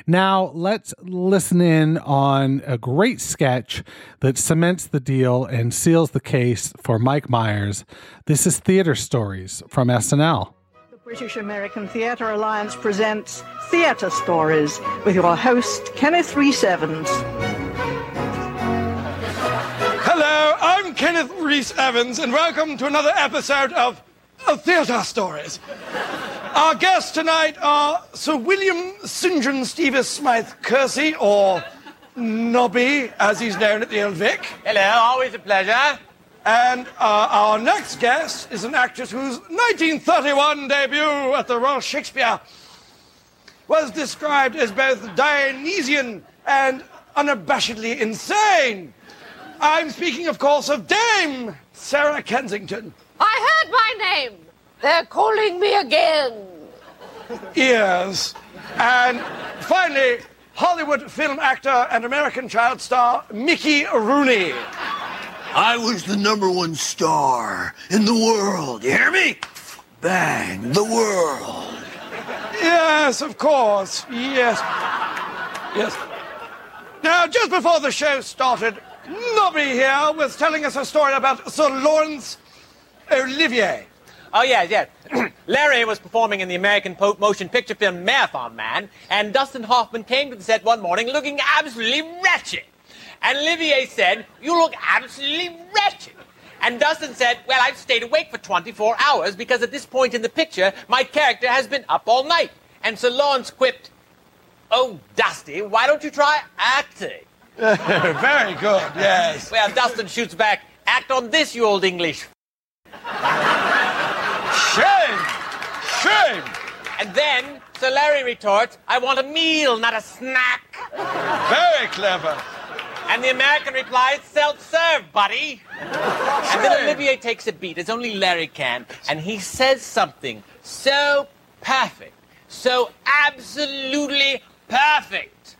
Now, let's listen in on a great sketch that cements the deal and seals the case for Mike Myers. This is Theater Stories from SNL. The British American Theatre Alliance presents Theatre Stories with your host, Kenneth Rhys Evans. Hello, I'm Kenneth Rhys Evans, and welcome to another episode of, of Theatre Stories. Our guests tonight are Sir William St. John Stevens Smythe Kersey, or Nobby, as he's known at the Old Vic. Hello, always a pleasure. And uh, our next guest is an actress whose 1931 debut at the Royal Shakespeare was described as both Dionysian and unabashedly insane. I'm speaking, of course, of Dame Sarah Kensington. I heard my name. They're calling me again. Yes. And finally, Hollywood film actor and American child star Mickey Rooney. I was the number one star in the world. You hear me? Bang, the world. Yes, of course. Yes. Yes. Now, just before the show started, Nobby here was telling us a story about Sir Laurence Olivier. Oh, yeah, yeah. [CLEARS THROAT] Larry was performing in the American po- motion picture film Marathon Man, and Dustin Hoffman came to the set one morning looking absolutely wretched. And Olivier said, You look absolutely wretched. And Dustin said, Well, I've stayed awake for 24 hours because at this point in the picture, my character has been up all night. And Sir Laurence quipped, Oh, Dusty, why don't you try acting? [LAUGHS] Very good, yes. Well, Dustin shoots back, Act on this, you old English. Shame! Shame! And then Sir Larry retorts, I want a meal, not a snack. Very clever. And the American replies, self-serve, buddy. And then Olivier takes a beat, as only Larry can, and he says something so perfect, so absolutely perfect.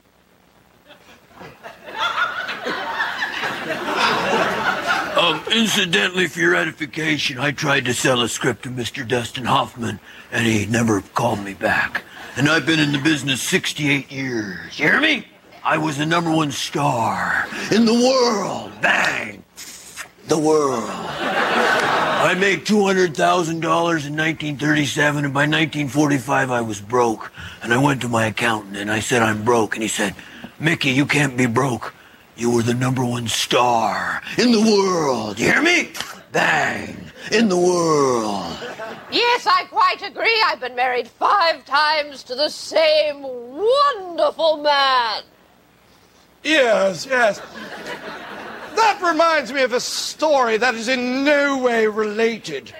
Um, incidentally, for your edification, I tried to sell a script to Mr. Dustin Hoffman, and he never called me back. And I've been in the business 68 years. You hear me? I was the number one star in the world. Bang! The world. I made $200,000 in 1937, and by 1945 I was broke. And I went to my accountant and I said, I'm broke. And he said, Mickey, you can't be broke. You were the number one star in the world. You hear me? Bang! In the world. Yes, I quite agree. I've been married five times to the same wonderful man. Yes, yes. That reminds me of a story that is in no way related.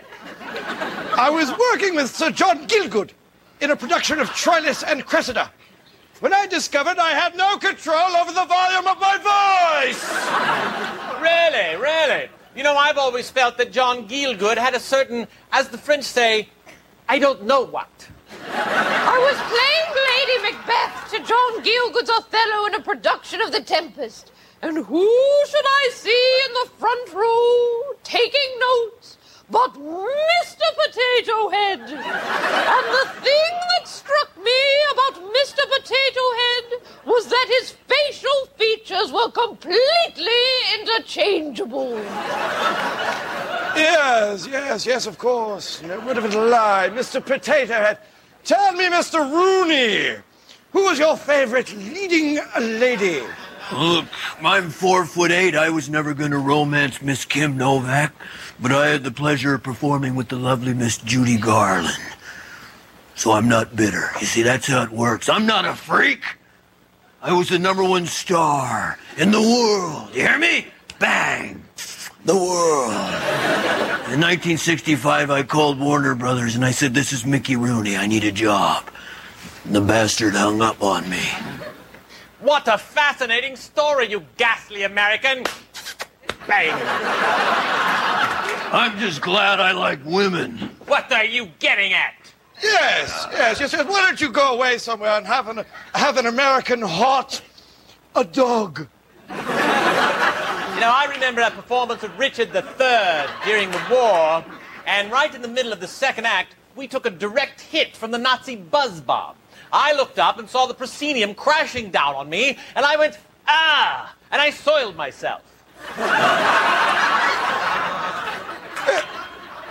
I was working with Sir John Gielgud in a production of Troilus and Cressida when I discovered I had no control over the volume of my voice. Really, really? You know, I've always felt that John Gielgud had a certain, as the French say, I don't know what. I was playing Lady Macbeth to John Gielgud's Othello in a production of The Tempest. And who should I see in the front row taking notes but Mr. Potato Head? And the thing that struck me about Mr. Potato Head was that his facial features were completely interchangeable. Yes, yes, yes, of course. No would have it a lie. Mr. Potato Head. Tell me, Mr. Rooney, who was your favorite leading lady? Look, I'm four foot eight. I was never going to romance Miss Kim Novak, but I had the pleasure of performing with the lovely Miss Judy Garland. So I'm not bitter. You see, that's how it works. I'm not a freak. I was the number one star in the world. You hear me? Bang! The world. In 1965, I called Warner Brothers and I said, This is Mickey Rooney. I need a job. And the bastard hung up on me. What a fascinating story, you ghastly American. Bang. I'm just glad I like women. What are you getting at? Yes, yes, yes, yes. Why don't you go away somewhere and have an, have an American hot, a dog? Know, I remember a performance of Richard III during the war, and right in the middle of the second act, we took a direct hit from the Nazi buzz bomb. I looked up and saw the proscenium crashing down on me, and I went, ah! And I soiled myself.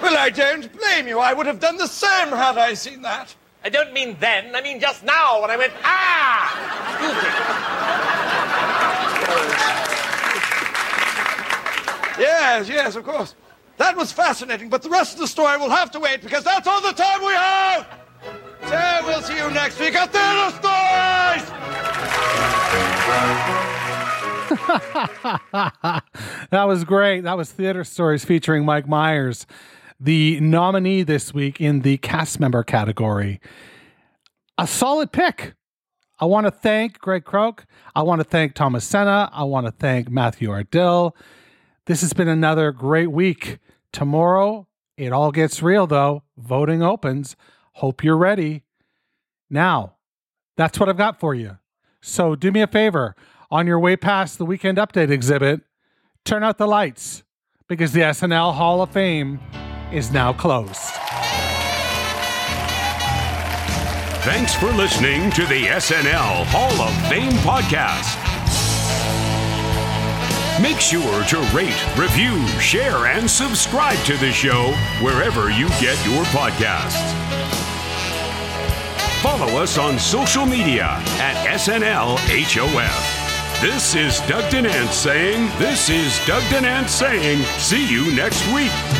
Well, I don't blame you. I would have done the same had I seen that. I don't mean then, I mean just now when I went, ah! Yes, yes, of course. That was fascinating, but the rest of the story will have to wait because that's all the time we have. So we'll see you next week at Theater Stories. [LAUGHS] that was great. That was Theater Stories featuring Mike Myers, the nominee this week in the cast member category. A solid pick. I want to thank Greg Croak. I want to thank Thomas Senna. I want to thank Matthew Ardill. This has been another great week. Tomorrow, it all gets real though. Voting opens. Hope you're ready. Now, that's what I've got for you. So do me a favor on your way past the weekend update exhibit, turn out the lights because the SNL Hall of Fame is now closed. Thanks for listening to the SNL Hall of Fame podcast. Make sure to rate, review, share, and subscribe to the show wherever you get your podcasts. Follow us on social media at SNLHOF. This is Doug Denant saying, This is Doug Denant saying, see you next week.